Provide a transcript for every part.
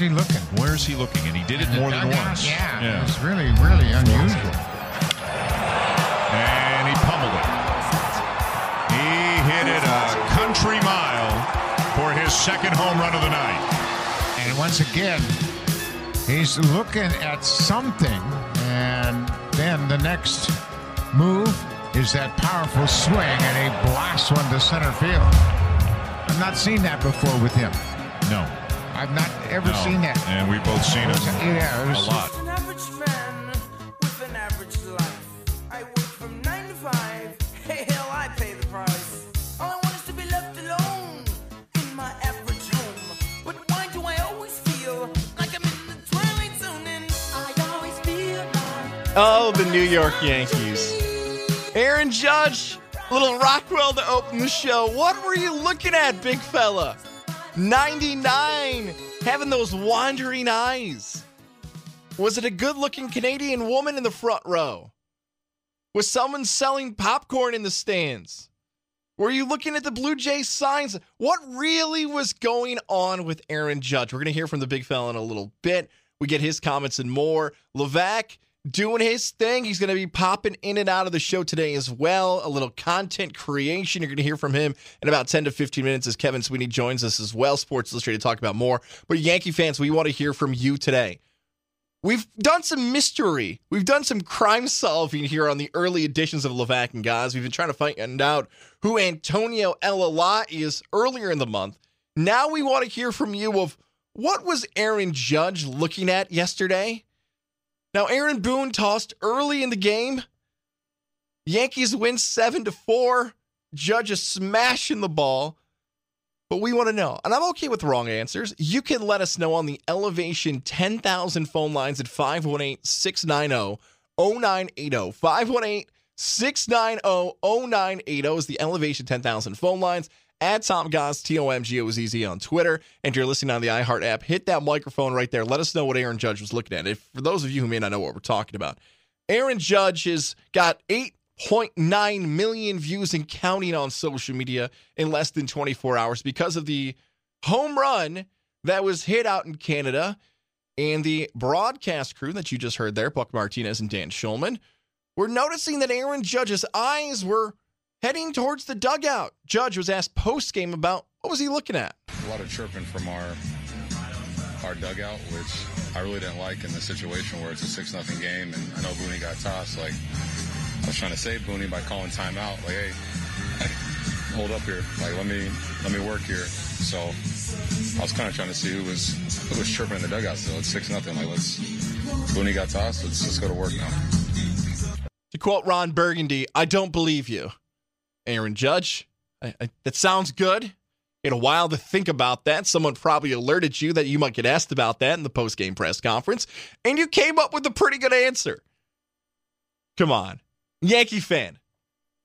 he looking? Where's he looking? And he did it more than dugout? once. Yeah, it's really, really unusual. And he pummeled it. He hit it a country mile for his second home run of the night. And once again, he's looking at something, and then the next move is that powerful swing, and he blasts one to center field. I've not seen that before with him. No. I've not ever no. seen that. And we've both seen it Yeah, it was, a lot. An average man with an average life. I work from nine to five. Hey, hell, I pay the price. All I want is to be left alone in my average home. But why do I always feel like I'm in the twilight zone? And I always feel like Oh, the New York Yankees. Aaron Judge, little Rockwell to open the show. What were you looking at, big fella? 99, having those wandering eyes. Was it a good looking Canadian woman in the front row? Was someone selling popcorn in the stands? Were you looking at the Blue Jays signs? What really was going on with Aaron Judge? We're going to hear from the big fella in a little bit. We get his comments and more. Levack doing his thing. He's going to be popping in and out of the show today as well. A little content creation. You're going to hear from him in about 10 to 15 minutes as Kevin Sweeney joins us as well. Sports Illustrated talk about more. But Yankee fans, we want to hear from you today. We've done some mystery. We've done some crime solving here on the early editions of Levack and Guys. We've been trying to find out who Antonio Elala is earlier in the month. Now we want to hear from you of what was Aaron Judge looking at yesterday? Now Aaron Boone tossed early in the game. Yankees win 7 to 4. Judge is smashing the ball. But we want to know, and I'm okay with wrong answers. You can let us know on the Elevation 10,000 phone lines at 518 690 0980. 518 690 0980 is the Elevation 10,000 phone lines. Add Tom Goss, T O M G O Z Z on Twitter. And if you're listening on the iHeart app, hit that microphone right there. Let us know what Aaron Judge was looking at. If for those of you who may not know what we're talking about, Aaron Judge has got 8.9 million views and counting on social media in less than 24 hours because of the home run that was hit out in Canada. And the broadcast crew that you just heard there, Buck Martinez and Dan Shulman, were noticing that Aaron Judge's eyes were heading towards the dugout. Judge was asked post game about what was he looking at. a lot of chirping from our our dugout, which I really didn't like in the situation where it's a six nothing game, and I know Booney got tossed. Like I was trying to save Booney by calling timeout. Like, hey, hey, hold up here. Like let me let me work here. So I was kind of trying to see who was who was chirping in the dugout. So it's six nothing. Like let's Booney got tossed. Let's let's go to work now. To quote Ron Burgundy, I don't believe you. Aaron Judge, I, I, that sounds good. Had a while to think about that. Someone probably alerted you that you might get asked about that in the post game press conference, and you came up with a pretty good answer. Come on, Yankee fan.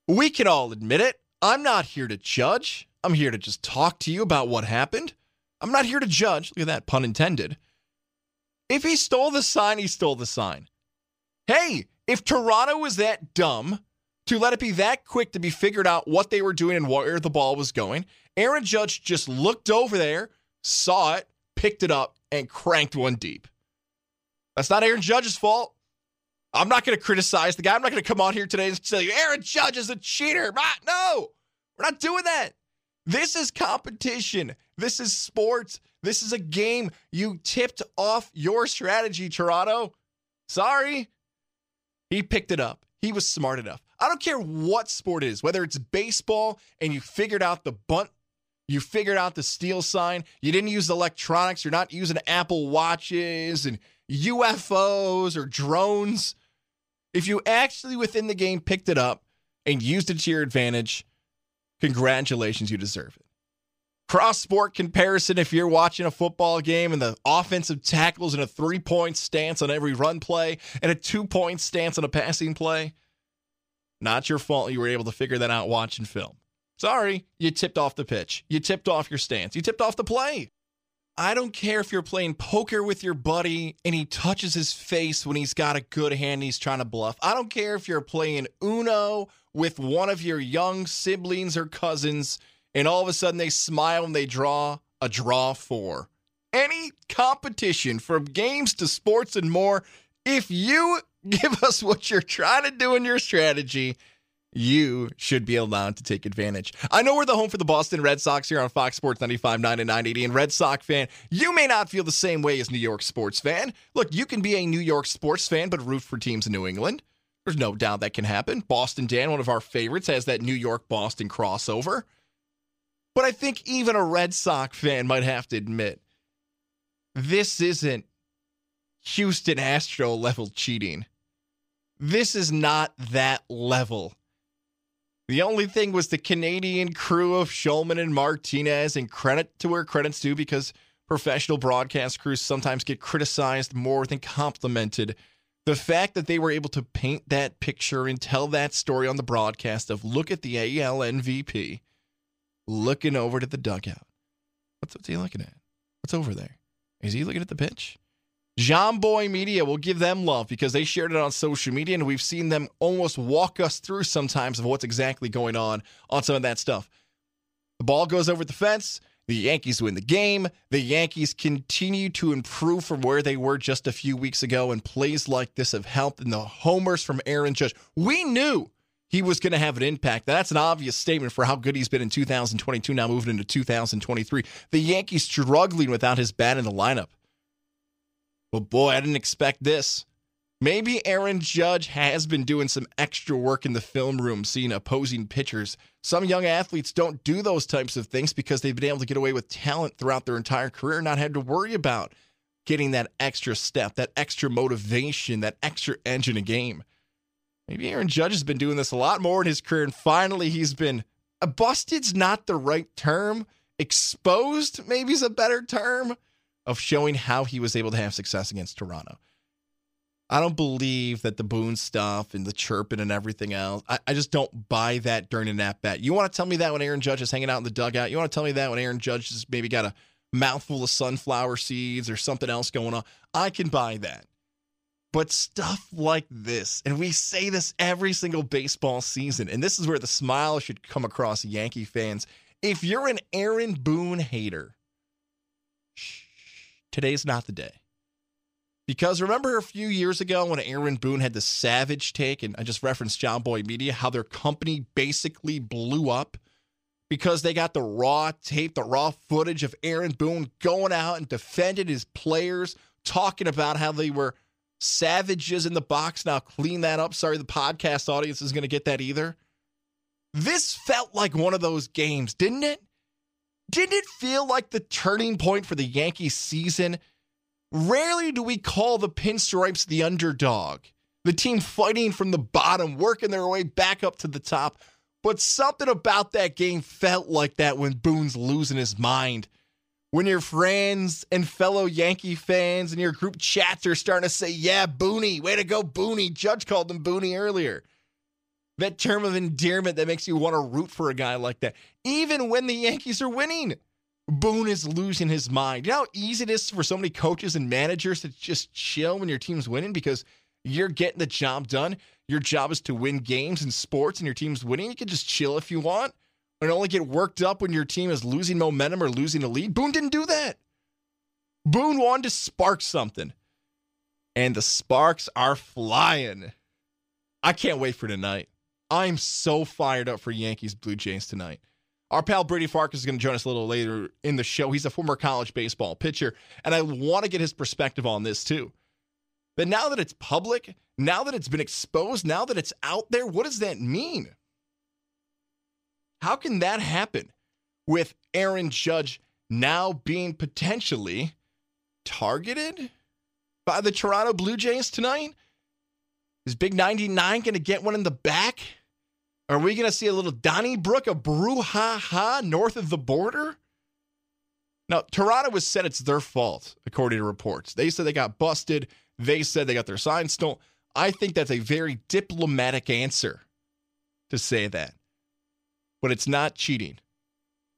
We can all admit it. I'm not here to judge. I'm here to just talk to you about what happened. I'm not here to judge. Look at that, pun intended. If he stole the sign, he stole the sign. Hey, if Toronto was that dumb to let it be that quick to be figured out what they were doing and where the ball was going, Aaron Judge just looked over there, saw it, picked it up, and cranked one deep. That's not Aaron Judge's fault. I'm not going to criticize the guy. I'm not going to come on here today and tell you Aaron Judge is a cheater. No, we're not doing that. This is competition. This is sports. This is a game. You tipped off your strategy, Toronto. Sorry. He picked it up. He was smart enough. I don't care what sport it is, whether it's baseball and you figured out the bunt, you figured out the steal sign, you didn't use electronics, you're not using Apple Watches and UFOs or drones. If you actually within the game picked it up and used it to your advantage, congratulations, you deserve it. Cross sport comparison if you're watching a football game and the offensive tackles in a three point stance on every run play and a two point stance on a passing play, not your fault you were able to figure that out watching film. Sorry, you tipped off the pitch. You tipped off your stance. You tipped off the play. I don't care if you're playing poker with your buddy and he touches his face when he's got a good hand and he's trying to bluff. I don't care if you're playing Uno with one of your young siblings or cousins and all of a sudden they smile and they draw a draw four. any competition from games to sports and more, if you give us what you're trying to do in your strategy, you should be allowed to take advantage. I know we're the home for the Boston Red Sox here on Fox Sports 95, 9 and 980. And Red Sox fan, you may not feel the same way as New York sports fan. Look, you can be a New York sports fan, but root for teams in New England. There's no doubt that can happen. Boston Dan, one of our favorites, has that New York Boston crossover. But I think even a Red Sox fan might have to admit this isn't Houston Astro level cheating. This is not that level. The only thing was the Canadian crew of Shulman and Martinez, and credit to where credit's due because professional broadcast crews sometimes get criticized more than complimented. The fact that they were able to paint that picture and tell that story on the broadcast of look at the AL MVP looking over to the dugout. What's, what's he looking at? What's over there? Is he looking at the pitch? Jomboy Media will give them love because they shared it on social media, and we've seen them almost walk us through sometimes of what's exactly going on on some of that stuff. The ball goes over the fence. The Yankees win the game. The Yankees continue to improve from where they were just a few weeks ago, and plays like this have helped. And the homers from Aaron Judge, we knew he was going to have an impact. That's an obvious statement for how good he's been in 2022, now moving into 2023. The Yankees struggling without his bat in the lineup. But boy, I didn't expect this. Maybe Aaron Judge has been doing some extra work in the film room, seeing opposing pitchers. Some young athletes don't do those types of things because they've been able to get away with talent throughout their entire career, not had to worry about getting that extra step, that extra motivation, that extra edge in a game. Maybe Aaron Judge has been doing this a lot more in his career, and finally he's been busted's not the right term. Exposed, maybe is a better term of showing how he was able to have success against Toronto. I don't believe that the Boone stuff and the chirping and everything else. I, I just don't buy that during an at bat. You want to tell me that when Aaron Judge is hanging out in the dugout? You want to tell me that when Aaron Judge has maybe got a mouthful of sunflower seeds or something else going on? I can buy that. But stuff like this, and we say this every single baseball season, and this is where the smile should come across Yankee fans. If you're an Aaron Boone hater, today's not the day. Because remember a few years ago when Aaron Boone had the savage take, and I just referenced Jomboy Media, how their company basically blew up because they got the raw tape, the raw footage of Aaron Boone going out and defending his players, talking about how they were savages in the box. Now clean that up. Sorry, the podcast audience is going to get that either. This felt like one of those games, didn't it? Didn't it feel like the turning point for the Yankees season? Rarely do we call the pinstripes the underdog, the team fighting from the bottom, working their way back up to the top. But something about that game felt like that when Boone's losing his mind. When your friends and fellow Yankee fans and your group chats are starting to say, Yeah, Booney, way to go, Booney. Judge called him Booney earlier. That term of endearment that makes you want to root for a guy like that, even when the Yankees are winning. Boone is losing his mind. You know how easy it is for so many coaches and managers to just chill when your team's winning because you're getting the job done. Your job is to win games in sports and your team's winning. You can just chill if you want and only get worked up when your team is losing momentum or losing a lead. Boone didn't do that. Boone wanted to spark something. And the sparks are flying. I can't wait for tonight. I'm so fired up for Yankees Blue Jays tonight. Our pal Brady Farkas is going to join us a little later in the show. He's a former college baseball pitcher, and I want to get his perspective on this too. But now that it's public, now that it's been exposed, now that it's out there, what does that mean? How can that happen with Aaron Judge now being potentially targeted by the Toronto Blue Jays tonight? Is Big 99 going to get one in the back? Are we going to see a little Donnybrook, a brouhaha north of the border? Now, Toronto has said it's their fault, according to reports. They said they got busted. They said they got their signs stolen. I think that's a very diplomatic answer to say that. But it's not cheating.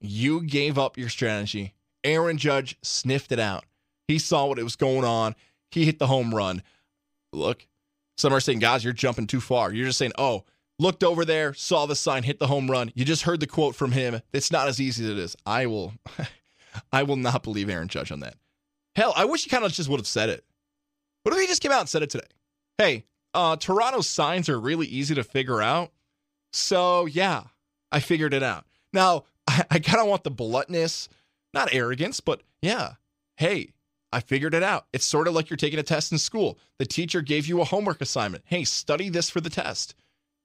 You gave up your strategy. Aaron Judge sniffed it out. He saw what it was going on. He hit the home run. Look, some are saying, guys, you're jumping too far. You're just saying, oh, looked over there, saw the sign, hit the home run. You just heard the quote from him. It's not as easy as it is. I will I will not believe Aaron Judge on that. Hell, I wish he kind of just would have said it. What if he just came out and said it today? Hey, uh, Toronto's signs are really easy to figure out. So, yeah, I figured it out. Now, I, I kind of want the bluntness, not arrogance, but yeah, hey, I figured it out. It's sort of like you're taking a test in school. The teacher gave you a homework assignment. Hey, study this for the test.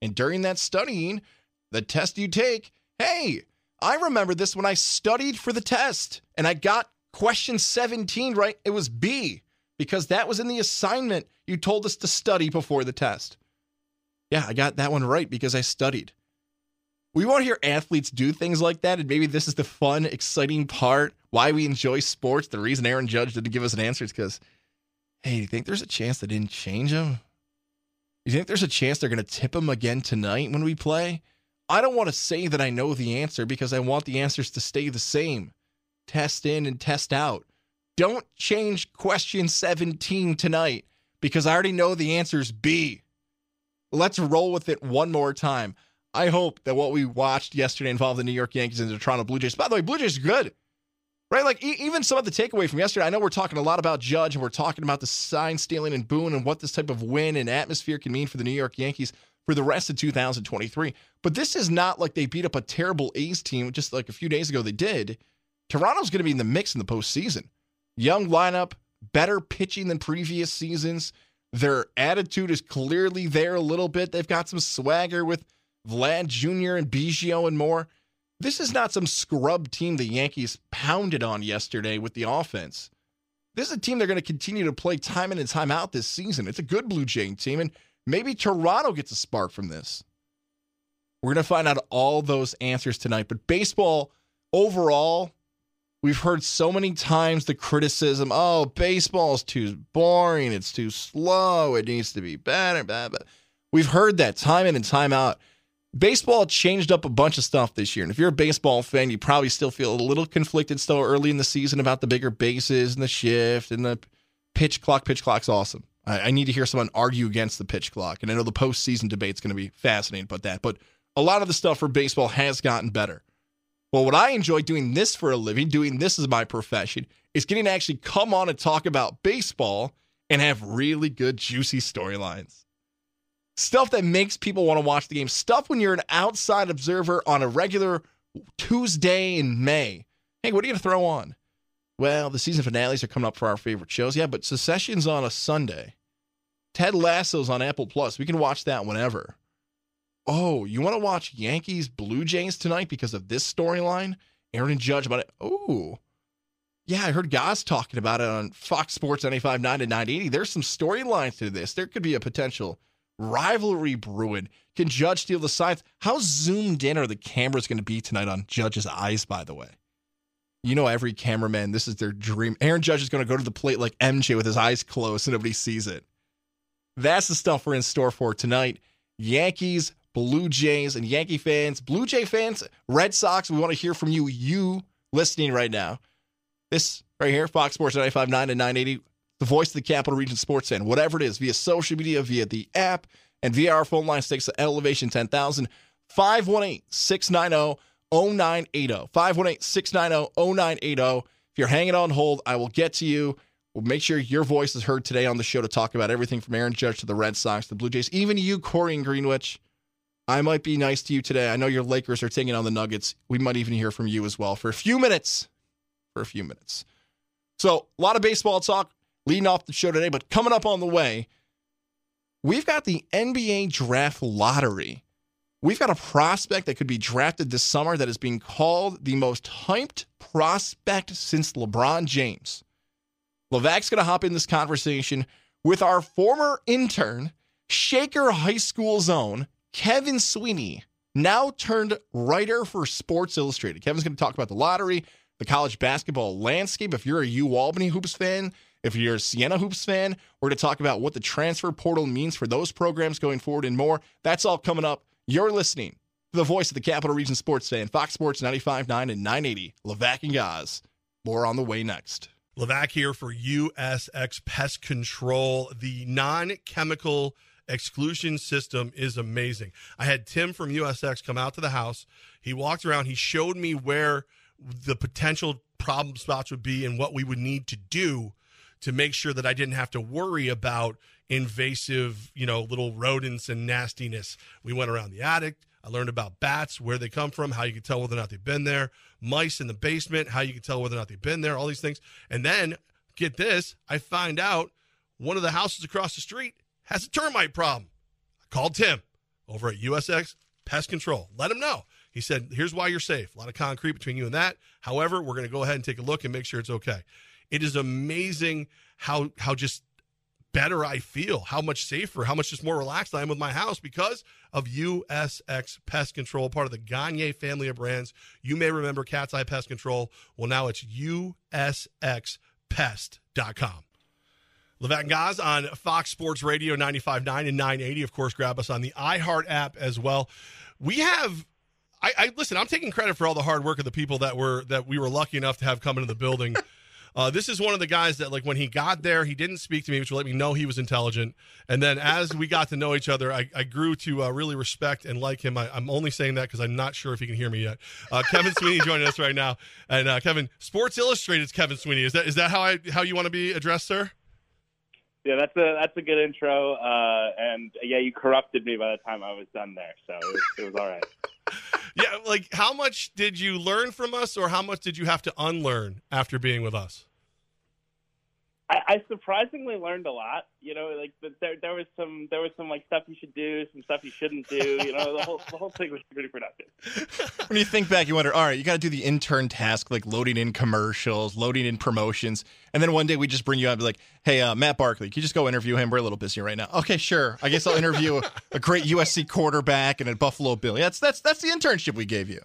And during that studying, the test you take, hey, I remember this when I studied for the test and I got question 17 right. It was B because that was in the assignment you told us to study before the test. Yeah, I got that one right because I studied. We want to hear athletes do things like that, and maybe this is the fun, exciting part why we enjoy sports. The reason Aaron Judge didn't give us an answer is because, hey, do you think there's a chance they didn't change him? You think there's a chance they're going to tip him again tonight when we play? I don't want to say that I know the answer because I want the answers to stay the same. Test in and test out. Don't change question 17 tonight because I already know the answer is B. Let's roll with it one more time. I hope that what we watched yesterday involved the New York Yankees and the Toronto Blue Jays. By the way, Blue Jays good, right? Like e- even some of the takeaway from yesterday. I know we're talking a lot about Judge and we're talking about the sign stealing and Boone and what this type of win and atmosphere can mean for the New York Yankees for the rest of 2023. But this is not like they beat up a terrible A's team just like a few days ago they did. Toronto's going to be in the mix in the postseason. Young lineup, better pitching than previous seasons. Their attitude is clearly there a little bit. They've got some swagger with Vlad Jr. and Biggio and more. This is not some scrub team the Yankees pounded on yesterday with the offense. This is a team they're going to continue to play time in and time out this season. It's a good Blue Jay team, and maybe Toronto gets a spark from this. We're going to find out all those answers tonight. But baseball overall, we've heard so many times the criticism oh, baseball is too boring, it's too slow, it needs to be better. Blah, blah. We've heard that time in and time out baseball changed up a bunch of stuff this year. And if you're a baseball fan, you probably still feel a little conflicted still early in the season about the bigger bases and the shift and the pitch clock. Pitch clock's awesome. I, I need to hear someone argue against the pitch clock. And I know the postseason debate's going to be fascinating about that. But a lot of the stuff for baseball has gotten better. Well, what I enjoy doing this for a living, doing this as my profession, is getting to actually come on and talk about baseball and have really good, juicy storylines stuff that makes people want to watch the game, stuff when you're an outside observer on a regular Tuesday in May. Hey, what are you going to throw on? Well, the season finales are coming up for our favorite shows. Yeah, but Succession's on a Sunday. Ted Lasso's on Apple Plus. We can watch that whenever. Oh, you want to watch Yankees Blue Jays tonight because of this storyline? Aaron Judge about it. Oh, yeah, I heard guys talking about it on Fox Sports 95.9 and 980. There's some storylines to this. There could be a potential rivalry brewing. Can Judge steal the signs? How zoomed in are the cameras going to be tonight on Judge's eyes, by the way? You know, every cameraman, this is their dream. Aaron Judge is going to go to the plate like MJ with his eyes closed and nobody sees it. That's the stuff we're in store for tonight. Yankees, Blue Jays, and Yankee fans, Blue Jay fans, Red Sox. We want to hear from you, you listening right now. This right here, Fox Sports 95.9 and 980 the voice of the Capital Region Sports Fan, whatever it is, via social media, via the app, and via our phone line stakes at Elevation 10,000, 518 690 0980. 518 690 0980. If you're hanging on hold, I will get to you. We'll make sure your voice is heard today on the show to talk about everything from Aaron Judge to the Red Sox, the Blue Jays, even you, Corey and Greenwich. I might be nice to you today. I know your Lakers are taking on the Nuggets. We might even hear from you as well for a few minutes. For a few minutes. So, a lot of baseball talk leading off the show today. But coming up on the way, we've got the NBA draft lottery. We've got a prospect that could be drafted this summer that is being called the most hyped prospect since LeBron James. Levack's going to hop in this conversation with our former intern, Shaker High School's own, Kevin Sweeney, now turned writer for Sports Illustrated. Kevin's going to talk about the lottery, the college basketball landscape. If you're a U Albany Hoops fan, if you're a Siena Hoops fan, we're going to talk about what the transfer portal means for those programs going forward and more. That's all coming up. You're listening to the voice of the Capital Region sports fan, Fox Sports 95.9 and 980, Levack and Goz. More on the way next. Levack here for USX Pest Control. The non chemical exclusion system is amazing. I had Tim from USX come out to the house. He walked around, he showed me where the potential problem spots would be and what we would need to do to make sure that I didn't have to worry about invasive, you know, little rodents and nastiness. We went around the attic. I learned about bats, where they come from, how you can tell whether or not they've been there, mice in the basement, how you can tell whether or not they've been there, all these things. And then, get this, I find out one of the houses across the street has a termite problem. I called Tim over at USX Pest Control. Let him know. He said, here's why you're safe. A lot of concrete between you and that. However, we're going to go ahead and take a look and make sure it's okay. It is amazing how how just better I feel, how much safer, how much just more relaxed I am with my house because of USX Pest Control, part of the Gagne family of brands. You may remember Cat's Eye Pest Control. Well, now it's USXPest.com. Levack and Goz on Fox Sports Radio 95.9 and 980. Of course, grab us on the iHeart app as well. We have I, I, listen. I'm taking credit for all the hard work of the people that were that we were lucky enough to have come into the building. Uh, this is one of the guys that, like, when he got there, he didn't speak to me, which let me know he was intelligent. And then as we got to know each other, I, I grew to uh, really respect and like him. I, am only saying that because I'm not sure if he can hear me yet. Uh, Kevin Sweeney joining us right now, and uh, Kevin, Sports Illustrated's Kevin Sweeney. Is that is that how I how you want to be addressed, sir? Yeah, that's a that's a good intro. Uh, and yeah, you corrupted me by the time I was done there, so it was, it was all right. Yeah, like how much did you learn from us, or how much did you have to unlearn after being with us? I, I surprisingly learned a lot. You know, like there there was some there was some like stuff you should do, some stuff you shouldn't do. You know, the whole the whole thing was pretty productive. when you think back, you wonder, all right, you got to do the intern task, like loading in commercials, loading in promotions, and then one day we just bring you out and be like, hey, uh, Matt Barkley, can you just go interview him? We're a little busy right now. Okay, sure. I guess I'll interview a, a great USC quarterback and a Buffalo Bill. That's that's that's the internship we gave you.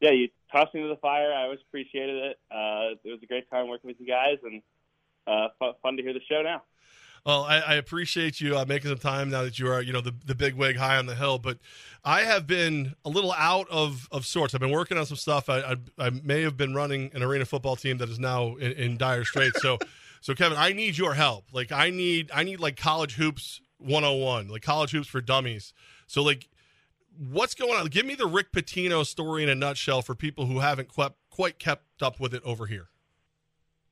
Yeah, you tossed me to the fire. I always appreciated it. Uh, it was a great time working with you guys, and uh, fun to hear the show now. Well, I, I appreciate you uh, making some time now that you are, you know, the, the big wig high on the hill. But I have been a little out of, of sorts. I've been working on some stuff. I, I, I may have been running an arena football team that is now in, in dire straits. So, so Kevin, I need your help. Like, I need I need like college hoops 101, like college hoops for dummies. So, like, what's going on? Give me the Rick Pitino story in a nutshell for people who haven't quite quite kept up with it over here.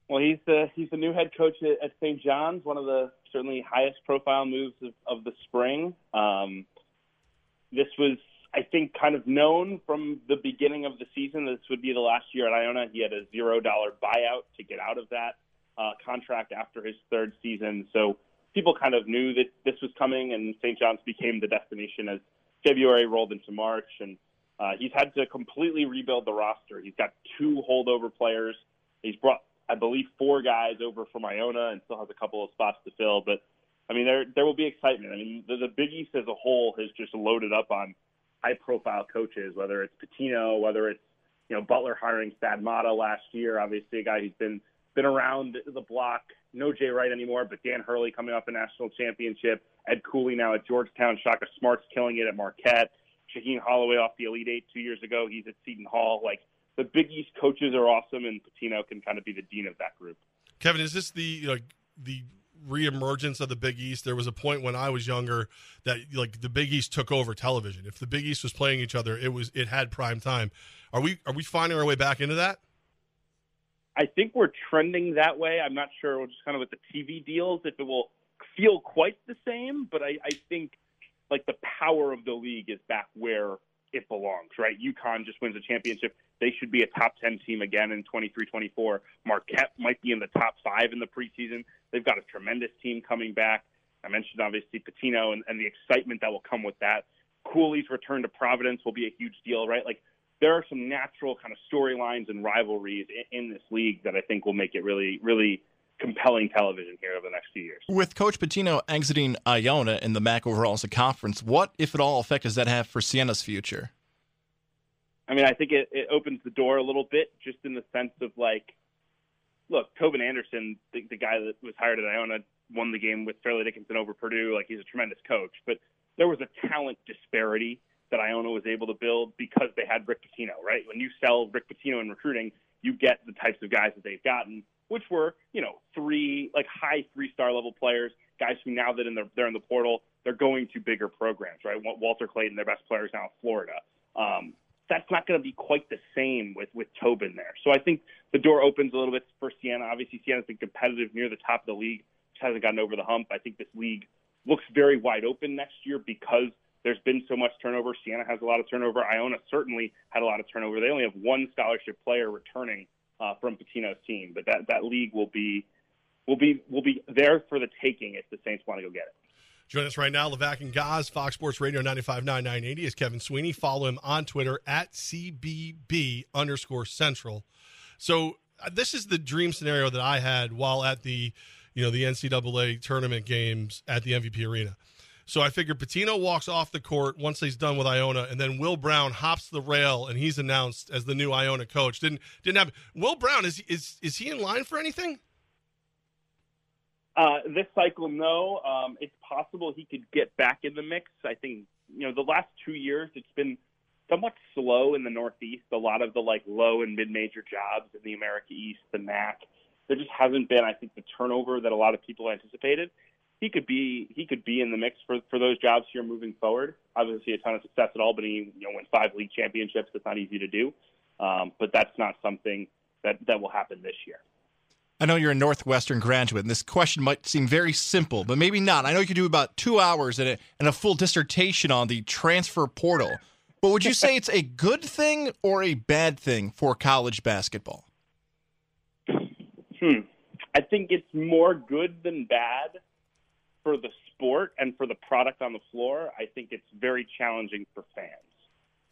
Well, he's the he's the new head coach at, at St. John's, one of the certainly highest profile moves of, of the spring. Um, this was, I think, kind of known from the beginning of the season. This would be the last year at Iona. He had a zero dollar buyout to get out of that uh, contract after his third season. So people kind of knew that this was coming, and St. John's became the destination as February rolled into March. And uh, he's had to completely rebuild the roster. He's got two holdover players. He's brought I believe, four guys over from Iona and still has a couple of spots to fill. But I mean, there there will be excitement. I mean, the, the Big East as a whole has just loaded up on high profile coaches, whether it's Pitino, whether it's you know Butler hiring Thad Matta last year, obviously a guy who's been been around the block. No Jay Wright anymore, but Dan Hurley coming off a national championship. Ed Cooley now at Georgetown. Shaka Smart's killing it at Marquette. Shaheen Holloway off the Elite Eight two years ago. He's at Seton Hall. Like the Big East coaches are awesome, and Pitino can kind of be the dean of that group. Kevin, is this the like the reemergence of the Big East? There was a point when I was younger that like the Big East took over television. If the Big East was playing each other, it was it had prime time. Are we are we finding our way back into that? I think we're trending that way. I'm not sure, just kind of with the TV deals, if it will feel quite the same. But I, I think like the power of the league is back where it belongs, right? UConn just wins a championship. They should be a top 10 team again in 23 24. Marquette might be in the top five in the preseason. They've got a tremendous team coming back. I mentioned obviously Pitino and, and the excitement that will come with that. Cooley's return to Providence will be a huge deal, right? Like there are some natural kind of storylines and rivalries in, in this league that I think will make it really, really compelling television here over the next few years. With Coach Pitino exiting Iona in the MAAC overall as a conference, what, if at all, effect does that have for Siena's future? I mean, I think it, it opens the door a little bit, just in the sense of like, look, Tobin Anderson, the, the guy that was hired at Iona, won the game with Fairleigh Dickinson over Purdue. Like, he's a tremendous coach, but there was a talent disparity that Iona was able to build because they had Rick Pitino, right? When you sell Rick Pitino in recruiting, you get the types of guys that they've gotten which were you know three like high three star level players, guys who now that in the, they're in the portal, they're going to bigger programs, right? Walter Clayton, their best players now in Florida. Um, that's not going to be quite the same with with Tobin there. So I think the door opens a little bit for Siena. Obviously, Siena's been competitive near the top of the league, just hasn't gotten over the hump. I think this league looks very wide open next year because there's been so much turnover. Siena has a lot of turnover. Iona certainly had a lot of turnover. They only have one scholarship player returning uh, from Pitino's team, but that that league will be will be will be there for the taking if the Saints want to go get it. Join us right now, Levack and Goz, Fox Sports Radio 95.9 980 is Kevin Sweeney. Follow him on Twitter at CBB underscore central. So uh, this is the dream scenario that I had while at the, you know, the NCAA tournament games at the MVP arena. So I figured Pitino walks off the court once he's done with Iona, and then Will Brown hops the rail and he's announced as the new Iona coach. Didn't didn't have Will Brown is is is he in line for anything? Uh, this cycle, no. Um, it's possible he could get back in the mix. I think you know the last two years it's been somewhat slow in the Northeast. A lot of the like low and mid major jobs in the America East, the MAAC, there just hasn't been, I think, the turnover that a lot of people anticipated. He could be he could be in the mix for for those jobs here moving forward. Obviously, a ton of success at Albany. You know, win five league championships. That's not easy to do, um, but that's not something that that will happen this year. I know you're a Northwestern graduate, and this question might seem very simple, but maybe not. I know you could do about two hours and a, and a full dissertation on the transfer portal. But would you say it's a good thing or a bad thing for college basketball? Hmm. I think it's more good than bad for the sport and for the product on the floor. I think it's very challenging for fans.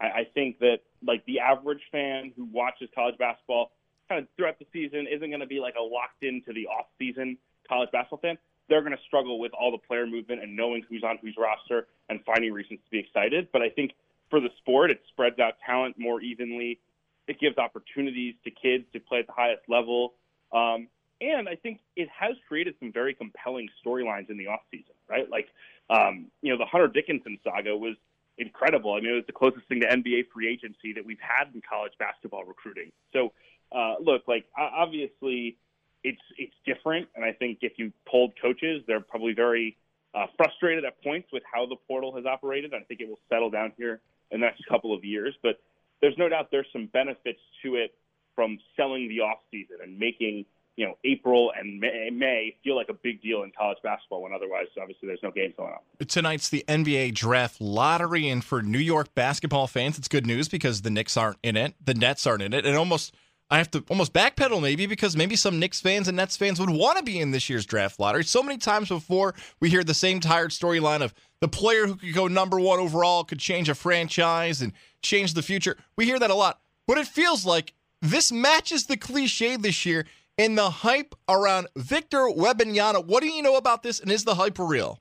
I, I think that like the average fan who watches college basketball kind of throughout the season isn't going to be like a locked into the off season college basketball fan. They're going to struggle with all the player movement and knowing who's on whose roster and finding reasons to be excited. But I think for the sport, it spreads out talent more evenly. It gives opportunities to kids to play at the highest level. Um, and I think it has created some very compelling storylines in the off season, right? Like, um, you know, the Hunter Dickinson saga was incredible. I mean, it was the closest thing to NBA free agency that we've had in college basketball recruiting. So uh, look, like obviously it's it's different, and I think if you polled coaches, they're probably very uh, frustrated at points with how the portal has operated. I think it will settle down here in the next couple of years, but there's no doubt there's some benefits to it from selling the off season and making you know April and May, May feel like a big deal in college basketball when otherwise obviously there's no games going on. Tonight's the NBA draft lottery, and for New York basketball fans, it's good news because the Knicks aren't in it, the Nets aren't in it, and almost I have to almost backpedal maybe because maybe some Knicks fans and Nets fans would want to be in this year's draft lottery. So many times before we hear the same tired storyline of the player who could go number one overall could change a franchise and change the future. We hear that a lot, but it feels like this matches the cliche this year in the hype around Victor Wembanyama. What do you know about this, and is the hype real?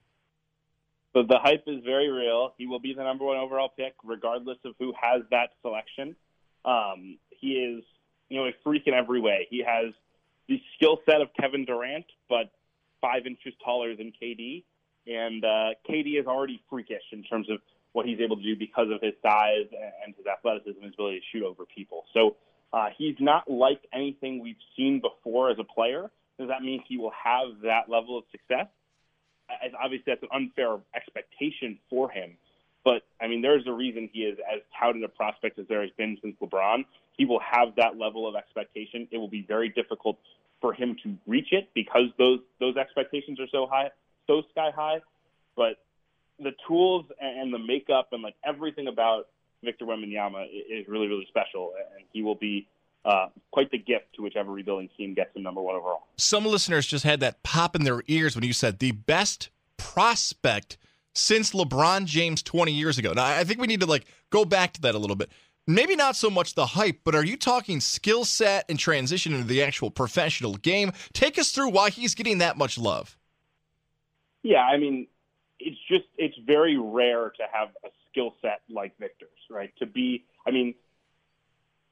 So the hype is very real. He will be the number one overall pick, regardless of who has that selection. Um, he is you know, a freak in every way. He has the skill set of Kevin Durant, but five inches taller than KD. And uh, KD is already freakish in terms of what he's able to do because of his size and his athleticism his ability to shoot over people. So uh, he's not like anything we've seen before as a player. Does that mean he will have that level of success? As obviously, that's an unfair expectation for him. But I mean, there's a reason he is as touted a prospect as there has been since LeBron. He will have that level of expectation. It will be very difficult for him to reach it because those those expectations are so high, so sky high. But the tools and the makeup and like everything about Victor Wembanyama is really really special, and he will be uh, quite the gift to whichever rebuilding team gets him number one overall. Some listeners just had that pop in their ears when you said the best prospect since LeBron James 20 years ago. Now, I think we need to like go back to that a little bit. Maybe not so much the hype, but are you talking skill set and transition into the actual professional game? Take us through why he's getting that much love. Yeah, I mean, it's just it's very rare to have a skill set like Victor's, right? To be, I mean,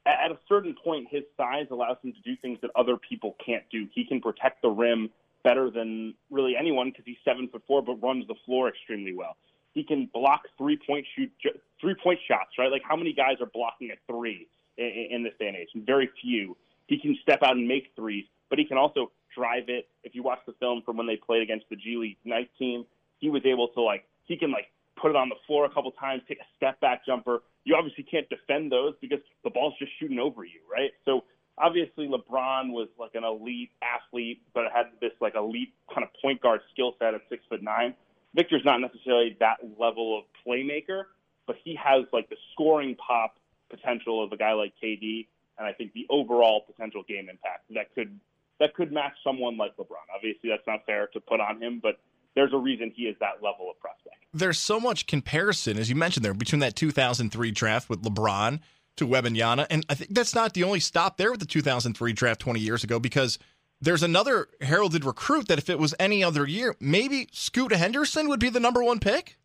at a certain point, his size allows him to do things that other people can't do. He can protect the rim better than really anyone because he's seven foot four, but runs the floor extremely well. He can block three point shoot three point shots, right? Like how many guys are blocking at three in, in this day and age? Very few. He can step out and make threes, but he can also drive it. If you watch the film from when they played against the G League Ignite team, he was able to like he can like put it on the floor a couple times, take a step back jumper. You obviously can't defend those because the ball's just shooting over you, right? So obviously LeBron was like an elite athlete, but had this like elite kind of point guard skill set at six foot nine. Victor's not necessarily that level of playmaker, but he has like the scoring pop potential of a guy like KD, and I think the overall potential game impact that could that could match someone like LeBron. Obviously, that's not fair to put on him, but there's a reason he is that level of prospect. There's so much comparison, as you mentioned there, between that 2003 draft with LeBron to Wembanyama, and I think that's not the only stop there with the 2003 draft 20 years ago because there's another heralded recruit that if it was any other year, maybe Scoot Henderson would be the number one pick.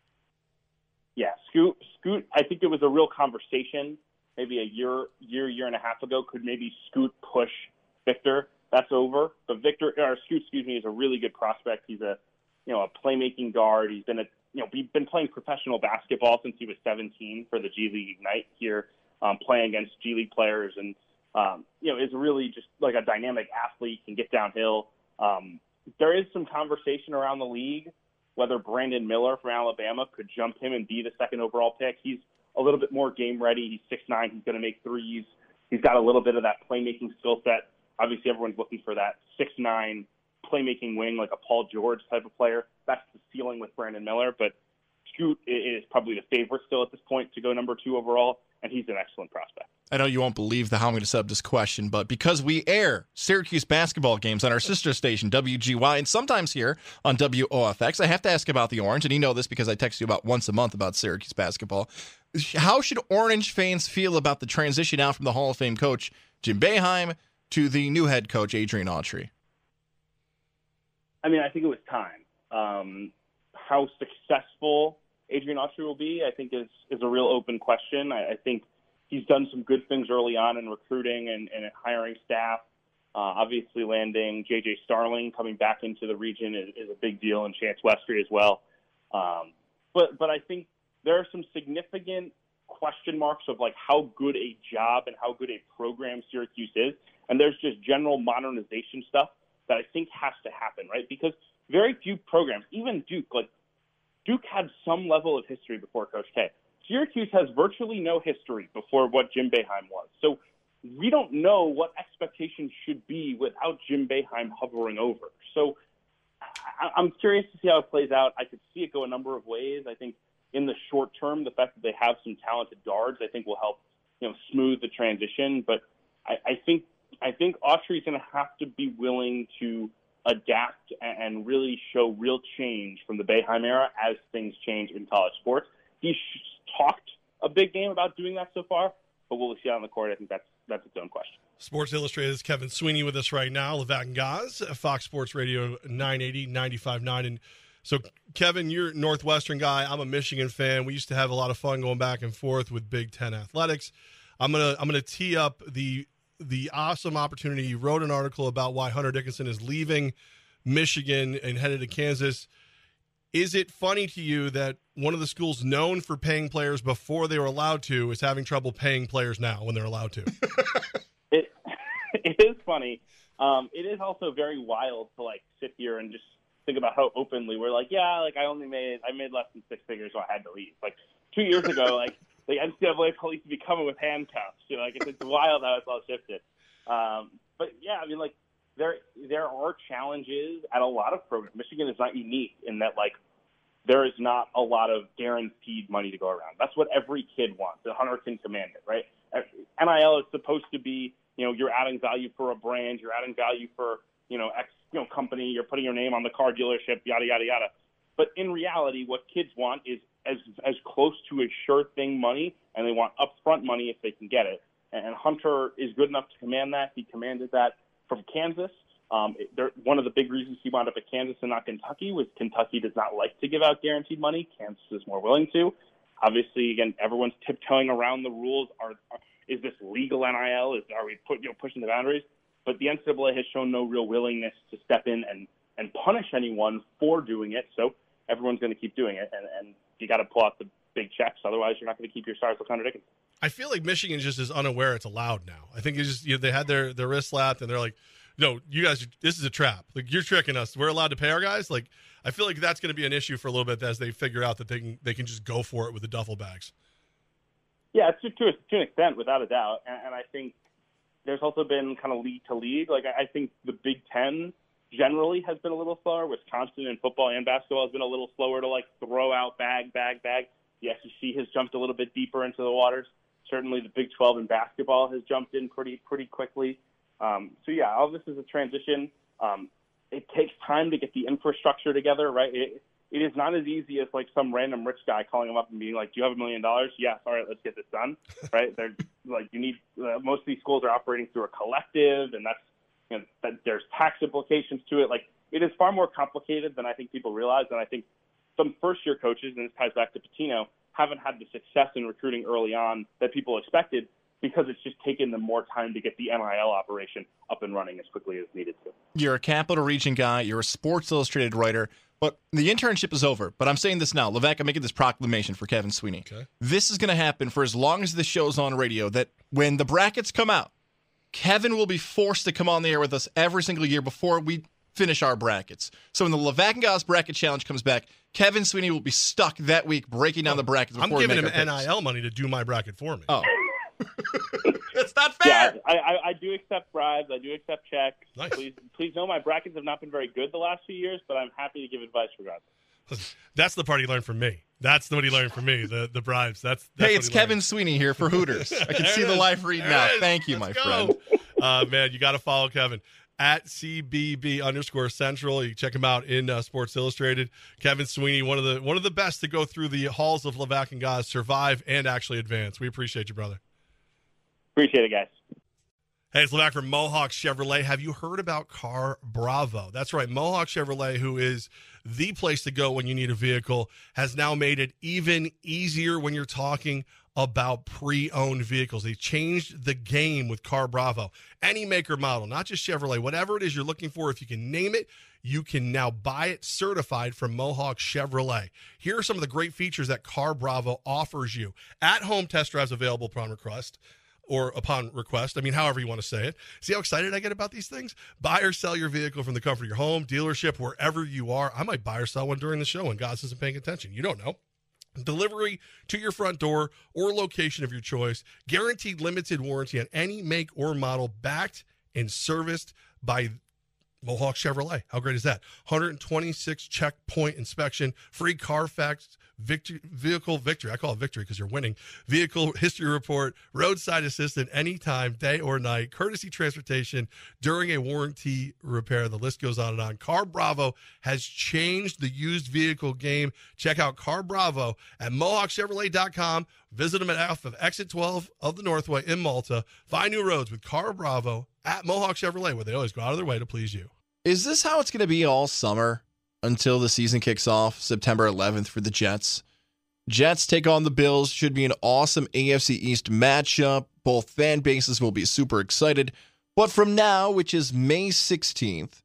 Yeah, Scoot. Scoot. I think it was a real conversation maybe a year, year, year and a half ago. Could maybe Scoot push Victor? That's over. But Victor, or Scoot, excuse me, is a really good prospect. He's a you know a playmaking guard. He's been a you know he's been playing professional basketball since he was 17 for the G League Ignite here, um, playing against G League players, and um, you know is really just like a dynamic athlete. Can get downhill. Um, there is some conversation around the league whether Brandon Miller from Alabama could jump him and be the second overall pick. He's a little bit more game ready. He's six nine. He's going to make threes. He's got a little bit of that playmaking skill set. Obviously, everyone's looking for that six nine playmaking wing, like a Paul George type of player. That's the ceiling with Brandon Miller. But Scoot is probably the favorite still at this point to go number two overall, and he's an excellent prospect. I know you won't believe the how I'm going to sub this question, but because we air Syracuse basketball games on our sister station, WGY, and sometimes here on WOFX, I have to ask about the Orange, and you know this because I text you about once a month about Syracuse basketball. How should Orange fans feel about the transition out from the Hall of Fame coach, Jim Boeheim, to the new head coach, Adrian Autry? I mean, I think it was time. Um, how successful Adrian Autry will be, I think, is is a real open question. I, I think he's done some good things early on in recruiting and, and hiring staff. Uh, obviously, landing J.J. Starling coming back into the region is, is a big deal, and Chance Westry as well. Um, but but I think there are some significant question marks of like how good a job and how good a program Syracuse is, and there's just general modernization stuff that I think has to happen, right? Because very few programs, even Duke, like Duke had some level of history before Coach K. Syracuse has virtually no history before what Jim Boeheim was. So we don't know what expectations should be without Jim Boeheim hovering over. So I- I'm curious to see how it plays out. I could see it go a number of ways. I think in the short term, the fact that they have some talented guards, I think will help, you know, smooth the transition. But I, I think I think Autry's going to have to be willing to adapt and really show real change from the Boeheim era as things change in college sports. He's talked a big game about doing that so far, but will we see on the court? I think that's that's its own question. Sports Illustrated's Kevin Sweeney with us right now, Levack and Goz, Fox Sports Radio 980, 95.9. And so, Kevin, you're a Northwestern guy. I'm a Michigan fan. We used to have a lot of fun going back and forth with Big Ten athletics. I'm gonna I'm gonna tee up the the awesome opportunity. You wrote an article about why Hunter Dickinson is leaving Michigan and headed to Kansas. Is it funny to you that one of the schools known for paying players before they were allowed to is having trouble paying players now when they're allowed to? it it is funny. Um, it is also very wild to like sit here and just think about how openly we're like, yeah, like I only made I made less than six figures, so I had to leave. Like two years ago, like the NCAA police would be coming with handcuffs. You know, like it's, it's wild how it's all shifted. Um, but yeah, I mean, like there there are challenges at a lot of programs. Michigan is not unique in that like there is not a lot of guaranteed money to go around. That's what every kid wants. The hunter can command it, right? NIL is supposed to be, you know, you're adding value for a brand, you're adding value for, you know, X, you know, company, you're putting your name on the car dealership, yada yada yada. But in reality, what kids want is as as close to a sure thing money, and they want upfront money if they can get it. And Hunter is good enough to command that. He commanded that from Kansas. Um, one of the big reasons he wound up at Kansas and not Kentucky was Kentucky does not like to give out guaranteed money. Kansas is more willing to. Obviously, again, everyone's tiptoeing around the rules. Are, are is this legal NIL? Is are we put, you know, pushing the boundaries? But the NCAA has shown no real willingness to step in and and punish anyone for doing it. So everyone's going to keep doing it, and, and you got to pull out the big checks. Otherwise, you're not going to keep your stars with Hunter Dickinson. I feel like Michigan just is unaware it's allowed now. I think it's just you know, they had their their wrist slapped and they're like, no, you guys, this is a trap. Like you're tricking us. We're allowed to pay our guys. Like I feel like that's going to be an issue for a little bit as they figure out that they can they can just go for it with the duffel bags. Yeah, to, to, to an extent, without a doubt. And, and I think there's also been kind of league to league. Like I, I think the Big Ten generally has been a little slower. Wisconsin in football and basketball has been a little slower to like throw out bag, bag, bag. The SEC has jumped a little bit deeper into the waters. Certainly, the Big 12 in basketball has jumped in pretty pretty quickly. Um, so yeah, all this is a transition. Um, it takes time to get the infrastructure together, right? It, it is not as easy as like some random rich guy calling him up and being like, "Do you have a million dollars?" Yes. All right, let's get this done. Right? They're like, you need. Uh, most of these schools are operating through a collective, and that's you know that there's tax implications to it. Like it is far more complicated than I think people realize. And I think some first year coaches, and this ties back to Pitino, haven't had the success in recruiting early on that people expected because it's just taken them more time to get the NIL operation up and running as quickly as needed to. You're a Capital Region guy. You're a Sports Illustrated writer. But the internship is over. But I'm saying this now. Levack, I'm making this proclamation for Kevin Sweeney. Okay. This is going to happen for as long as this show's on radio, that when the brackets come out, Kevin will be forced to come on the air with us every single year before we finish our brackets. So when the Levack and Goz Bracket Challenge comes back, Kevin Sweeney will be stuck that week breaking down the brackets. I'm before we giving him make our picks. NIL money to do my bracket for me. Oh. it's not Yeah, fair. I, I, I do accept bribes. I do accept checks. Nice. Please, please know my brackets have not been very good the last few years, but I'm happy to give advice regardless. That's the part he learned from me. That's what he learned from me. The the bribes. That's, that's Hey, it's he. Kevin Sweeney here for Hooters. I can see it the is. live read There now. Thank you, Let's my go. friend. Uh, man, you got to follow Kevin at CBB underscore Central. You check him out in uh, Sports Illustrated. Kevin Sweeney, one of the one of the best to go through the halls of Levack and guys, survive and actually advance. We appreciate you, brother. Appreciate it, guys. Hey, it's Levack from Mohawk Chevrolet. Have you heard about Car Bravo? That's right. Mohawk Chevrolet, who is the place to go when you need a vehicle, has now made it even easier when you're talking about pre owned vehicles. They changed the game with Car Bravo. Any maker model, not just Chevrolet, whatever it is you're looking for, if you can name it, you can now buy it certified from Mohawk Chevrolet. Here are some of the great features that Car Bravo offers you at home test drives available upon request or upon request. I mean, however you want to say it. See how excited I get about these things? Buy or sell your vehicle from the comfort of your home, dealership, wherever you are. I might buy or sell one during the show and God isn't paying attention. You don't know. Delivery to your front door or location of your choice. Guaranteed limited warranty on any make or model backed and serviced by Mohawk Chevrolet. How great is that? 126 checkpoint inspection, free Carfax victory, vehicle victory. I call it victory because you're winning. Vehicle history report, roadside assistant anytime, day or night, courtesy transportation during a warranty repair. The list goes on and on. Car Bravo has changed the used vehicle game. Check out Car Bravo at MohawkChevrolet.com. Visit them at off of exit 12 of the Northway in Malta. Find new roads with Car Bravo at Mohawk Chevrolet, where they always go out of their way to please you. Is this how it's going to be all summer until the season kicks off September 11th for the Jets? Jets take on the Bills. Should be an awesome AFC East matchup. Both fan bases will be super excited. But from now, which is May 16th,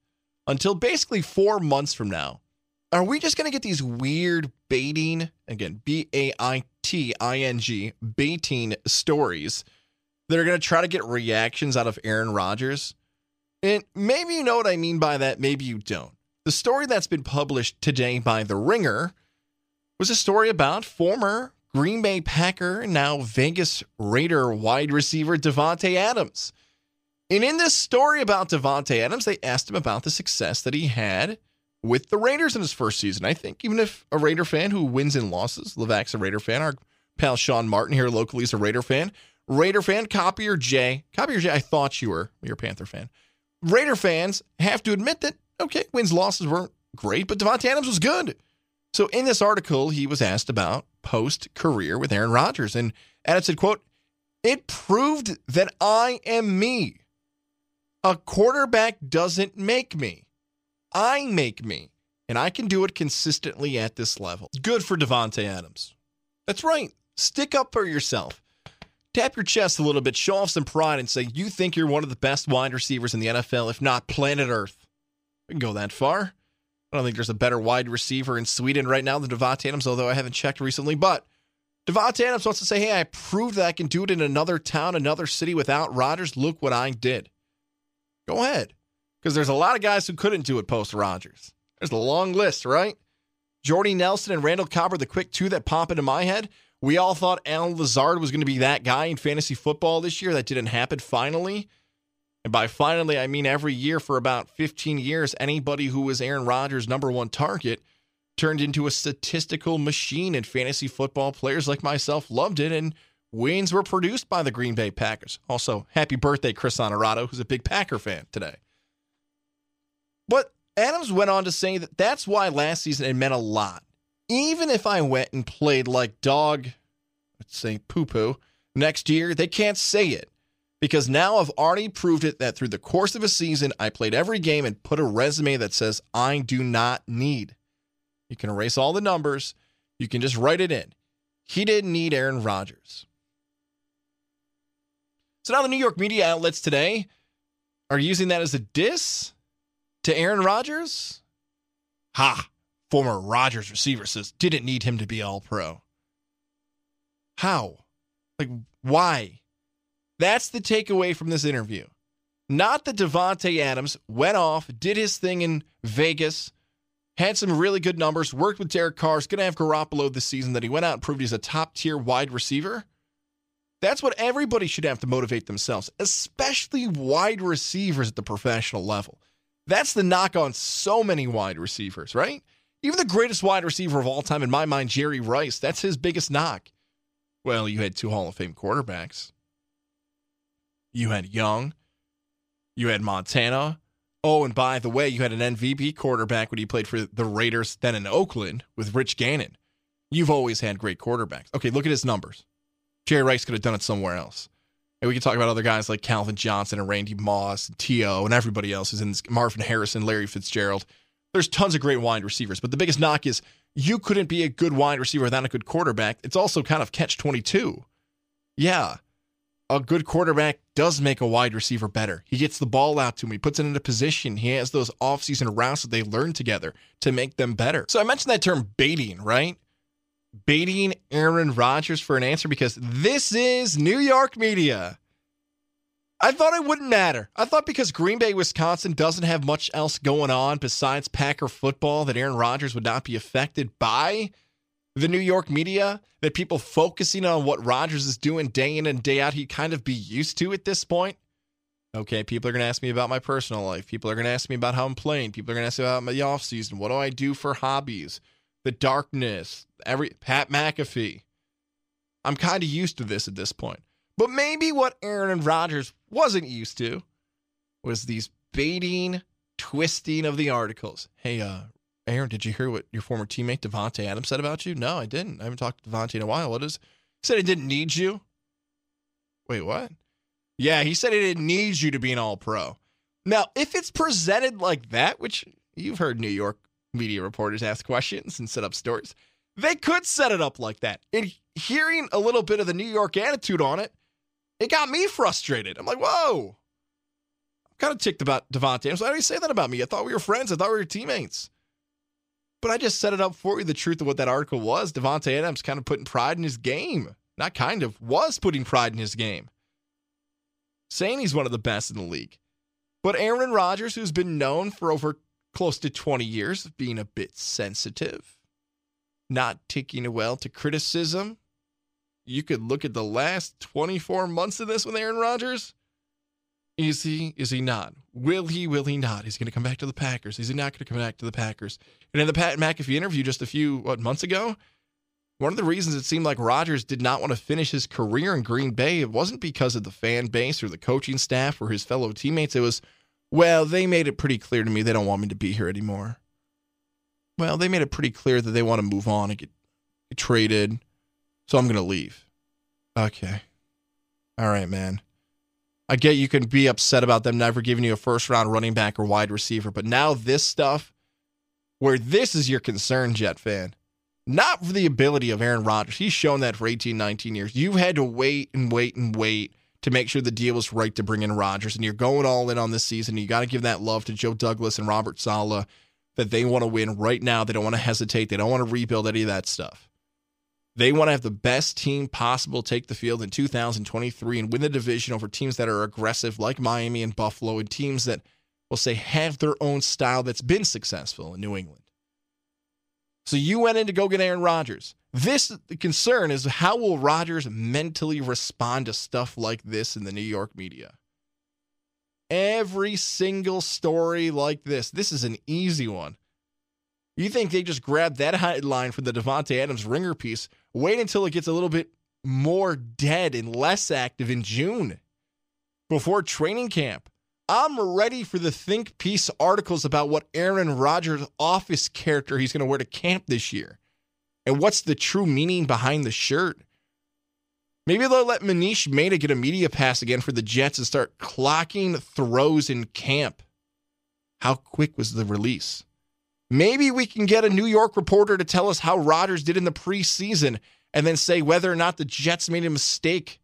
until basically four months from now, are we just going to get these weird baiting, again, B A I T I N G, baiting stories that are going to try to get reactions out of Aaron Rodgers? And maybe you know what I mean by that, maybe you don't. The story that's been published today by The Ringer was a story about former Green Bay Packer, now Vegas Raider wide receiver Davante Adams. And in this story about Davante Adams, they asked him about the success that he had with the Raiders in his first season. I think even if a Raider fan who wins and losses, Levack's a Raider fan, our pal Sean Martin here locally is a Raider fan. Raider fan, Copier J. Copier Jay, I thought you were. You're a Panther fan. Raider fans have to admit that, okay, wins, losses weren't great, but Davante Adams was good. So in this article, he was asked about post career with Aaron Rodgers. And Adams said, quote, it proved that I am me. A quarterback doesn't make me. I make me. And I can do it consistently at this level. Good for Davante Adams. That's right. Stick up for yourself. Tap your chest a little bit, show off some pride, and say you think you're one of the best wide receivers in the NFL, if not planet Earth. We can go that far. I don't think there's a better wide receiver in Sweden right now than Davante Adams, although I haven't checked recently. But Davante Adams wants to say, hey, I proved that I can do it in another town, another city without Rodgers. Look what I did. Go ahead. Because there's a lot of guys who couldn't do it post Rodgers. There's a long list, right? Jordy Nelson and Randall Cobb are the quick two that pop into my head. We all thought Allen Lazard was going to be that guy in fantasy football this year. That didn't happen finally. And by finally, I mean every year for about 15 years, anybody who was Aaron Rodgers' number one target turned into a statistical machine in fantasy football. Players like myself loved it, and wins were produced by the Green Bay Packers. Also, happy birthday, Chris Honorado, who's a big Packer fan today. But Adams went on to say that that's why last season it meant a lot. Even if I went and played like dog, let's say poo poo, next year, they can't say it because now I've already proved it that through the course of a season, I played every game and put a resume that says I do not need. You can erase all the numbers, you can just write it in. He didn't need Aaron Rodgers. So now the New York media outlets today are using that as a diss to Aaron Rodgers? Ha! Former Rodgers receiver says didn't need him to be all pro. How? Like, why? That's the takeaway from this interview. Not that Davante Adams went off, did his thing in Vegas, had some really good numbers, worked with Derek Carr, is going to have Garoppolo this season, that he went out and proved he's a top tier wide receiver. That's what everybody should have to motivate themselves, especially wide receivers at the professional level. That's the knock on so many wide receivers, right? Even the greatest wide receiver of all time, in my mind, Jerry Rice, that's his biggest knock. Well, you had two Hall of Fame quarterbacks. You had Young. You had Montana. Oh, and by the way, you had an MVP quarterback when he played for the Raiders, then in Oakland with Rich Gannon. You've always had great quarterbacks. Okay, look at his numbers. Jerry Rice could have done it somewhere else. And we can talk about other guys like Calvin Johnson and Randy Moss and T.O. and everybody else who's in this, Marvin Harrison, Larry Fitzgerald. There's tons of great wide receivers, but the biggest knock is you couldn't be a good wide receiver without a good quarterback. It's also kind of catch 22. Yeah, a good quarterback does make a wide receiver better. He gets the ball out to him, he puts it in a position. He has those offseason routes that they learn together to make them better. So I mentioned that term baiting, right? Baiting Aaron Rodgers for an answer because this is New York media. I thought it wouldn't matter. I thought because Green Bay, Wisconsin doesn't have much else going on besides Packer football that Aaron Rodgers would not be affected by the New York media, that people focusing on what Rodgers is doing day in and day out, he'd kind of be used to at this point. Okay, people are going to ask me about my personal life. People are going to ask me about how I'm playing. People are going to ask me about my off season. What do I do for hobbies? The darkness, every Pat McAfee. I'm kind of used to this at this point. But maybe what Aaron and Rodgers wasn't used to was these baiting, twisting of the articles. Hey, uh, Aaron, did you hear what your former teammate Davante Adams said about you? No, I didn't. I haven't talked to Davante in a while. What is? He said he didn't need you. Wait, what? Yeah, he said he didn't need you to be an All Pro. Now, if it's presented like that, which you've heard New York media reporters ask questions and set up stories, they could set it up like that. And hearing a little bit of the New York attitude on it, it got me frustrated. I'm like, whoa. I'm kind of ticked about Davante. Adams. Why do you say that about me? I thought we were friends. I thought we were teammates. But I just set it up for you. The truth of what that article was Davante Adams kind of putting pride in his game. Not kind of, was putting pride in his game. Saying he's one of the best in the league. But Aaron Rodgers, who's been known for over close to 20 years of being a bit sensitive, not taking well to criticism. You could look at the last 24 months of this with Aaron Rodgers. Is he? Is he not? Will he? Will he not? Is he going to come back to the Packers? Is he not going to come back to the Packers? And in the Pat McAfee interview just a few what months ago, one of the reasons it seemed like Rodgers did not want to finish his career in Green Bay, it wasn't because of the fan base or the coaching staff or his fellow teammates. It was, well, they made it pretty clear to me they don't want me to be here anymore. Well, they made it pretty clear that they want to move on and get, get traded, so I'm going to leave. Okay. All right, man. I get you can be upset about them never giving you a first round running back or wide receiver, but now this stuff, where this is your concern, Jet fan, not for the ability of Aaron Rodgers. He's shown that for 18, 19 years. You've had to wait and wait and wait to make sure the deal was right to bring in Rodgers, and you're going all in on this season. You got to give that love to Joe Douglas and Robert Saleh that they want to win right now. They don't want to hesitate. They don't want to rebuild any of that stuff. They want to have the best team possible take the field in 2023 and win the division over teams that are aggressive like Miami and Buffalo and teams that we'll say, have their own style that's been successful in New England. So you went in to go get Aaron Rodgers. This concern is how will Rodgers mentally respond to stuff like this in the New York media? Every single story like this, this is an easy one. You think they just grab that headline for the Davante Adams ringer piece, wait until it gets a little bit more dead and less active in June before training camp. I'm ready for the think piece articles about what Aaron Rodgers' office character he's going to wear to camp this year. And what's the true meaning behind the shirt? Maybe they'll let Manish Mehta get a media pass again for the Jets and start clocking throws in camp. How quick was the release? Maybe we can get a New York reporter to tell us how Rodgers did in the preseason and then say whether or not the Jets made a mistake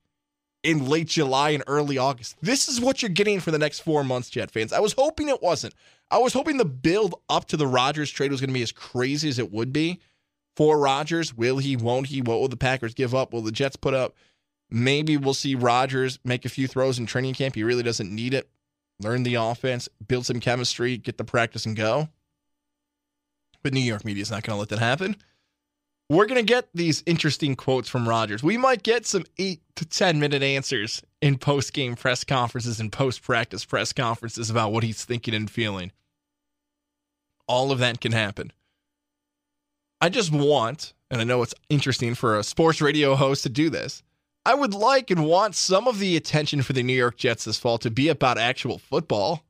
in late July and early August. This is what you're getting for the next four months, Jet fans. I was hoping it wasn't. I was hoping the build up to the Rodgers trade was going to be as crazy as it would be for Rodgers. Will he? Won't he? What will the Packers give up? Will the Jets put up? Maybe we'll see Rodgers make a few throws in training camp. He really doesn't need it. Learn the offense, build some chemistry, get the practice, and go. But New York media is not going to let that happen. We're going to get these interesting quotes from Rodgers. We might get some eight to 10 minute answers in post game press conferences and post practice press conferences about what he's thinking and feeling. All of that can happen. I just want, and I know it's interesting for a sports radio host to do this, I would like and want some of the attention for the New York Jets this fall to be about actual football,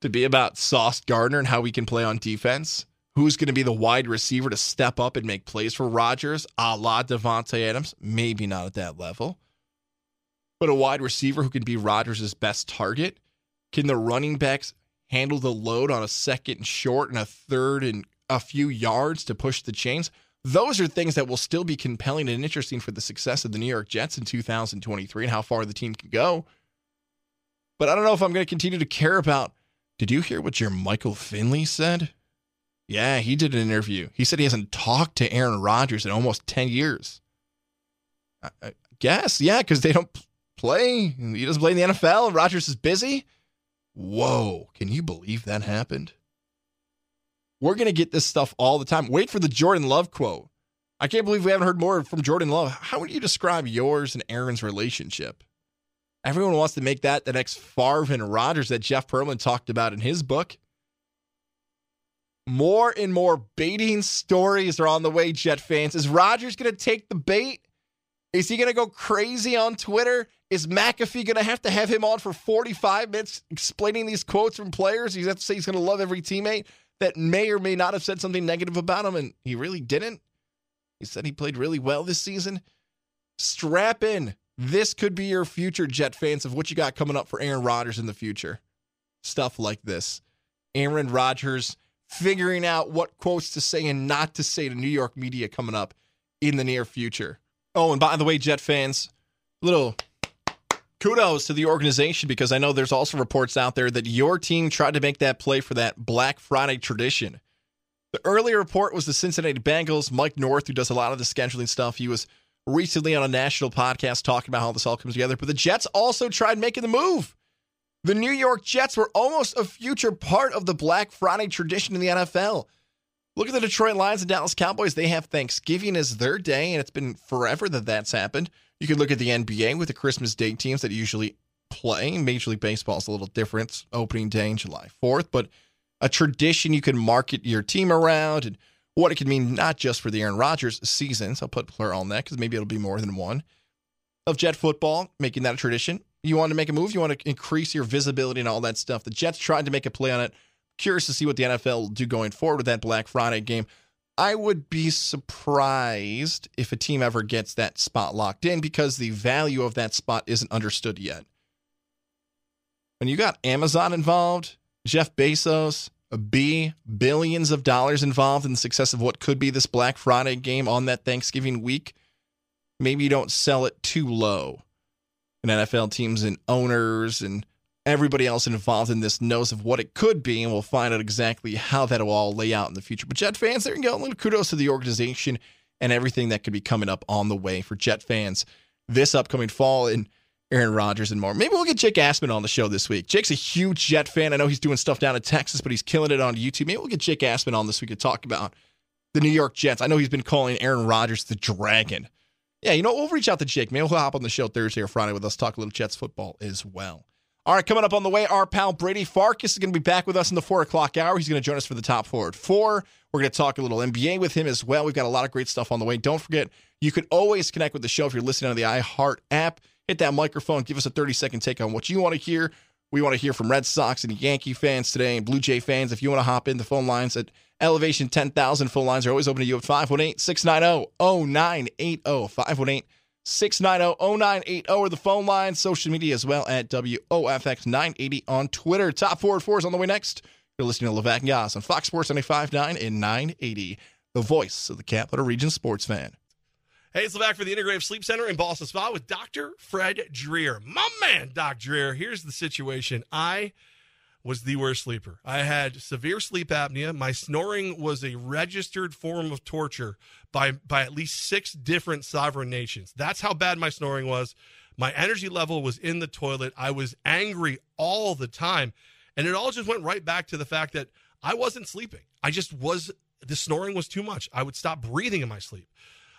to be about Sauce Gardner and how we can play on defense Who's going to be the wide receiver to step up and make plays for Rodgers, a la Davante Adams? Maybe not at that level. But a wide receiver who can be Rodgers' best target? Can the running backs handle the load on a second and short and a third and a few yards to push the chains? Those are things that will still be compelling and interesting for the success of the New York Jets in 2023 and how far the team can go. But I don't know if I'm going to continue to care about. Did you hear what your Michael Finley said? Yeah, he did an interview. He said he hasn't talked to Aaron Rodgers in almost 10 years. I, guess, yeah, because they don't play. He doesn't play in the NFL, Rodgers is busy. Whoa, can you believe that happened? We're going to get this stuff all the time. Wait for the Jordan Love quote. I can't believe we haven't heard more from Jordan Love. How would you describe yours and Aaron's relationship? Everyone wants to make that the next Favre and Rodgers that Jeff Pearlman talked about in his book. More and more baiting stories are on the way, Jet fans. Is Rodgers going to take the bait? Is he going to go crazy on Twitter? Is McAfee going to have to have him on for 45 minutes explaining these quotes from players? He's have to say he's going to love every teammate that may or may not have said something negative about him, and he really didn't. He said he played really well this season. Strap in. This could be your future Jet fans of what you got coming up for Aaron Rodgers in the future. Stuff like this. Aaron Rodgers figuring out what quotes to say and not to say to New York media coming up in the near future. Oh, and by the way, Jet fans, little kudos to the organization because I know there's also reports out there that your team tried to make that play for that Black Friday tradition. The earlier report was the Cincinnati Bengals. Mike North, who does a lot of the scheduling stuff, he was recently on a national podcast talking about how this all comes together. But the Jets also tried making the move. The New York Jets were almost a future part of the Black Friday tradition in the NFL. Look at the Detroit Lions and Dallas Cowboys. They have Thanksgiving as their day, and it's been forever that that's happened. You could look at the NBA with the Christmas Day teams that usually play. Major League Baseball is a little different, opening day in July 4th, but a tradition you can market your team around and what it could mean not just for the Aaron Rodgers seasons. I'll put plural on that because maybe it'll be more than one of Jet football, making that a tradition. You want to make a move, you want to increase your visibility and all that stuff. The Jets tried to make a play on it. Curious to see what the NFL will do going forward with that Black Friday game. I would be surprised if a team ever gets that spot locked in because the value of that spot isn't understood yet. When you got Amazon involved, Jeff Bezos, a B, billions of dollars involved in the success of what could be this Black Friday game on that Thanksgiving week, maybe you don't sell it too low and NFL teams and owners and everybody else involved in this knows of what it could be, and we'll find out exactly how that will all lay out in the future. But Jet fans, there you go. Little kudos to the organization and everything that could be coming up on the way for Jet fans this upcoming fall. And Aaron Rodgers and more. Maybe we'll get Jake Asman on the show this week. Jake's a huge Jet fan. I know he's doing stuff down in Texas, but he's killing it on YouTube. Maybe we'll get Jake Asman on this week to talk about the New York Jets. I know he's been calling Aaron Rodgers the Dragon. Yeah, you know, we'll reach out to Jake. Maybe he'll hop on the show Thursday or Friday with us, talk a little Jets football as well. All right, coming up on the way, our pal Brady Farkas is going to be back with us in the four o'clock hour. He's going to join us for the top at four. We're going to talk a little NBA with him as well. We've got a lot of great stuff on the way. Don't forget, you can always connect with the show if you're listening on the iHeart app. Hit that microphone, give us a 30 second take on what you want to hear. We want to hear from Red Sox and Yankee fans today and Blue Jay fans. If you want to hop in, the phone lines at Elevation 10,000 phone lines are always open to you at 518 690 0980. 518 690 0980 or the phone line, social media as well at WOFX 980 on Twitter. Top at four is on the way next. You're listening to Levack and Goz on Fox Sports 959 and 980, the voice of the Capital Region sports fan. Hey, it's Levack for the Integrative Sleep Center in Ballston Spa with Dr. Fred Dreer. My man, Doc Dreer. Here's the situation. I was the worst sleeper. I had severe sleep apnea. My snoring was a registered form of torture by by at least six different sovereign nations. That's how bad my snoring was. My energy level was in the toilet. I was angry all the time. And it all just went right back to the fact that I wasn't sleeping. I just was the snoring was too much. I would stop breathing in my sleep.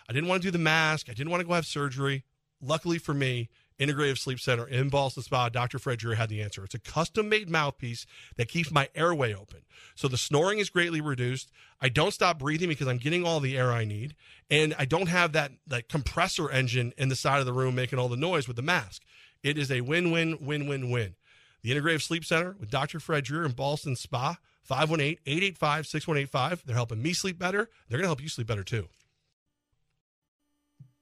I didn't want to do the mask. I didn't want to go have surgery. Luckily for me, Integrative Sleep Center in Ballston Spa, Dr. Fred Dreer had the answer. It's a custom made mouthpiece that keeps my airway open. So the snoring is greatly reduced. I don't stop breathing because I'm getting all the air I need. And I don't have that, that compressor engine in the side of the room making all the noise with the mask. It is a win win, win win win. The Integrative Sleep Center with Dr. Fred Dreer in Ballston Spa, 518 885 6185. They're helping me sleep better. They're going to help you sleep better too.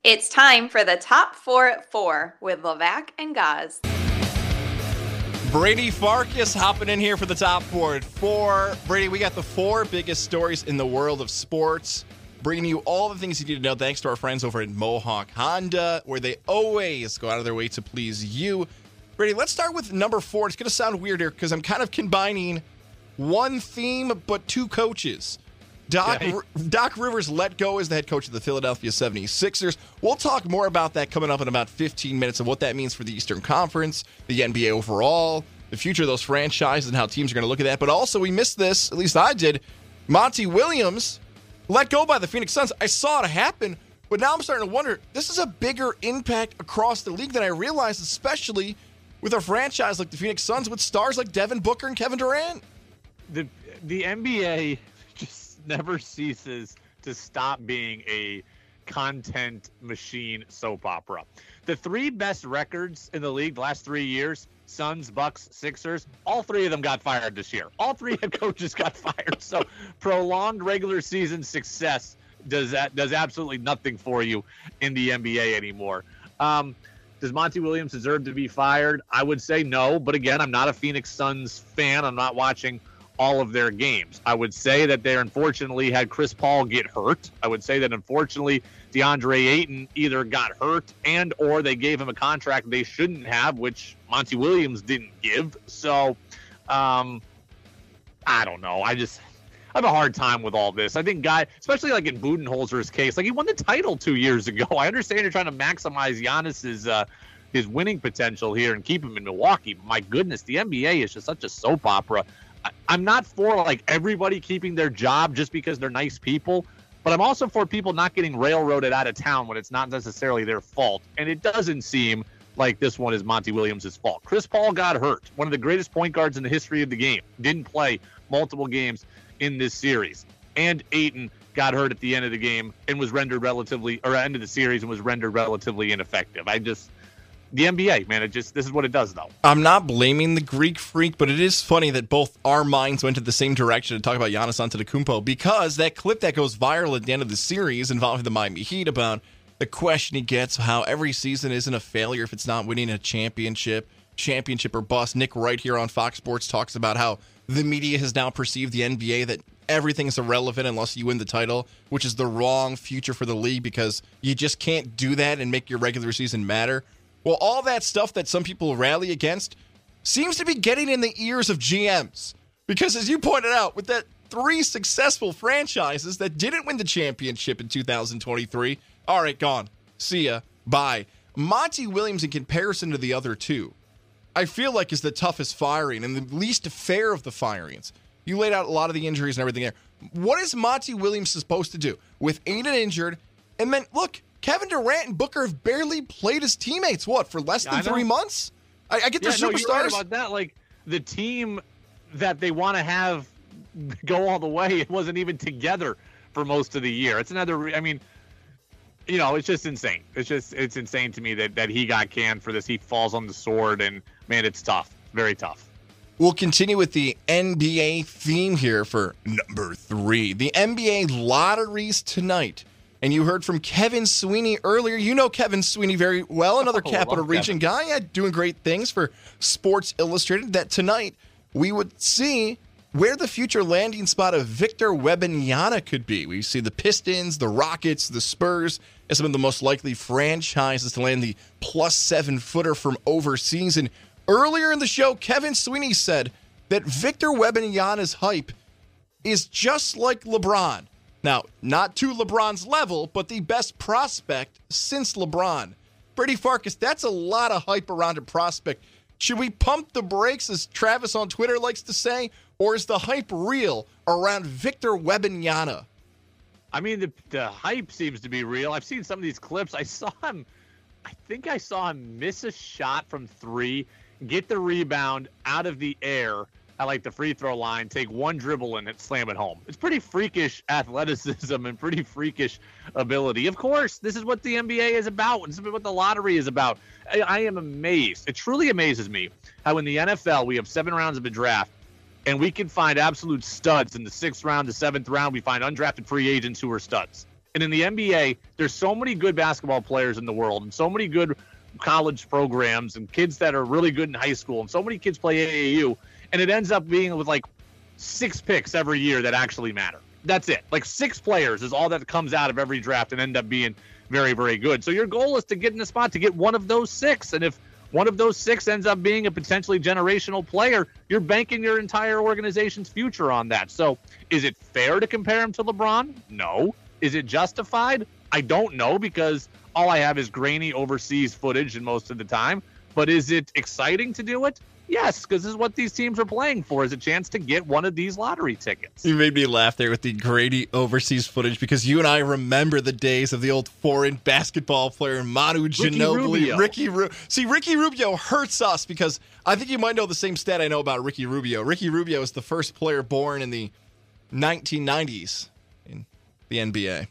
It's time for the top four at four with Levack and Goz. Brady Farkas hopping in here for the top four at four. Brady, we got the four biggest stories in the world of sports, bringing you all the things you need to know thanks to our friends over at Mohawk Honda, where they always go out of their way to please you. Brady, let's start with number four. It's going to sound weird here because I'm kind of combining one theme but two coaches. Doc, Okay. R- Doc Rivers let go as the head coach of the Philadelphia 76ers. We'll talk more about that coming up in about 15 minutes and what that means for the Eastern Conference, the NBA overall, the future of those franchises, and how teams are going to look at that. But also, we missed this, at least I did. Monty Williams let go by the Phoenix Suns. I saw it happen, but now I'm starting to wonder this is a bigger impact across the league than I realized, especially with a franchise like the Phoenix Suns with stars like Devin Booker and Kevin Durant. the the NBA just never ceases to stop being a content machine soap opera. The three best records in the league the last three years, Suns, Bucks, Sixers, all three of them got fired this year. All three head coaches got fired. So prolonged regular season success does that does absolutely nothing for you in the NBA anymore. Um, does Monty Williams deserve to be fired? I would say no, but again, I'm not a Phoenix Suns fan. I'm not watching all of their games. I would say that they unfortunately had Chris Paul get hurt. I would say that unfortunately DeAndre Ayton either got hurt and or they gave him a contract they shouldn't have, which Monty Williams didn't give. So um I don't know. I just I have a hard time with all this. I think guy, especially like in Budenholzer's case, like he won the title two years ago. I understand you're trying to maximize Giannis's uh, his winning potential here and keep him in Milwaukee. My goodness, the NBA is just such a soap opera. I'm not for like everybody keeping their job just because they're nice people, but I'm also for people not getting railroaded out of town when it's not necessarily their fault. And it doesn't seem like this one is Monty Williams' fault. Chris Paul got hurt, one of the greatest point guards in the history of the game, didn't play multiple games in this series. And Ayton got hurt at the end of the game and was rendered relatively, or end of the series and was rendered relatively ineffective. I just, the NBA, man, it just, this is what it does though. I'm not blaming the Greek freak, but it is funny that both our minds went to the same direction to talk about Giannis Antetokounmpo because that clip that goes viral at the end of the series involving the Miami Heat about the question he gets how every season isn't a failure if it's not winning a championship, championship or bust. Nick Wright here on Fox Sports talks about how the media has now perceived the NBA that everything's irrelevant unless you win the title, which is the wrong future for the league because you just can't do that and make your regular season matter. Well, all that stuff that some people rally against seems to be getting in the ears of GMs. Because as you pointed out, with that three successful franchises that didn't win the championship in 2023, all right, gone. See ya. Bye. Monty Williams, in comparison to the other two, I feel like is the toughest firing and the least fair of the firings. You laid out a lot of the injuries and everything there. What is Monty Williams supposed to do with Ayton injured? And then look, Kevin Durant and Booker have barely played as teammates. What for less than I three months? I, I get they're yeah, no, superstars. you're right about that. Like the team that they want to have go all the way, it wasn't even together for most of the year. It's another. I mean, you know, it's just insane. It's just it's insane to me that that he got canned for this. He falls on the sword, and man, it's tough. Very tough. We'll continue with the NBA theme here for number three. The NBA lotteries tonight. And you heard from Kevin Sweeney earlier. You know Kevin Sweeney very well, another Oh, Capital Region guy, yeah, doing great things for Sports Illustrated. That tonight we would see where the future landing spot of Victor Wembanyama could be. We see the Pistons, the Rockets, the Spurs as some of the most likely franchises to land the plus seven footer from overseas. And earlier in the show, Kevin Sweeney said that Victor Wembanyama's hype is just like LeBron. Now, not to LeBron's level, but the best prospect since LeBron. Brady Farkas, that's a lot of hype around a prospect. Should we pump the brakes, as Travis on Twitter likes to say, or is the hype real around Victor Wembanyama? I mean, the the hype seems to be real. I've seen some of these clips. I saw him. I think I saw him miss a shot from three, get the rebound out of the air at like the free throw line, take one dribble and it slam it home. It's pretty freakish athleticism and pretty freakish ability. Of course, this is what the NBA is about. This is what the lottery is about. I, I am amazed. It truly amazes me how in the NFL we have seven rounds of a draft and we can find absolute studs in the sixth round, the seventh round. We find undrafted free agents who are studs. And in the NBA, there's so many good basketball players in the world and so many good college programs and kids that are really good in high school and so many kids play AAU. And it ends up being with like six picks every year that actually matter. That's it. Like six players is all that comes out of every draft and end up being very, very good. So your goal is to get in the spot to get one of those six. And if one of those six ends up being a potentially generational player, you're banking your entire organization's future on that. So is it fair to compare him to LeBron? No. Is it justified? I don't know because all I have is grainy overseas footage and most of the time. But is it exciting to do it? Yes, because this is what these teams are playing for is a chance to get one of these lottery tickets. You made me laugh there with the Grady overseas footage because you and I remember the days of the old foreign basketball player Manu Ginobili, Rubio. Ricky Ru- See, Ricky Rubio hurts us because I think you might know the same stat I know about Ricky Rubio. Ricky Rubio is the first player born in the 1990s in the NBA.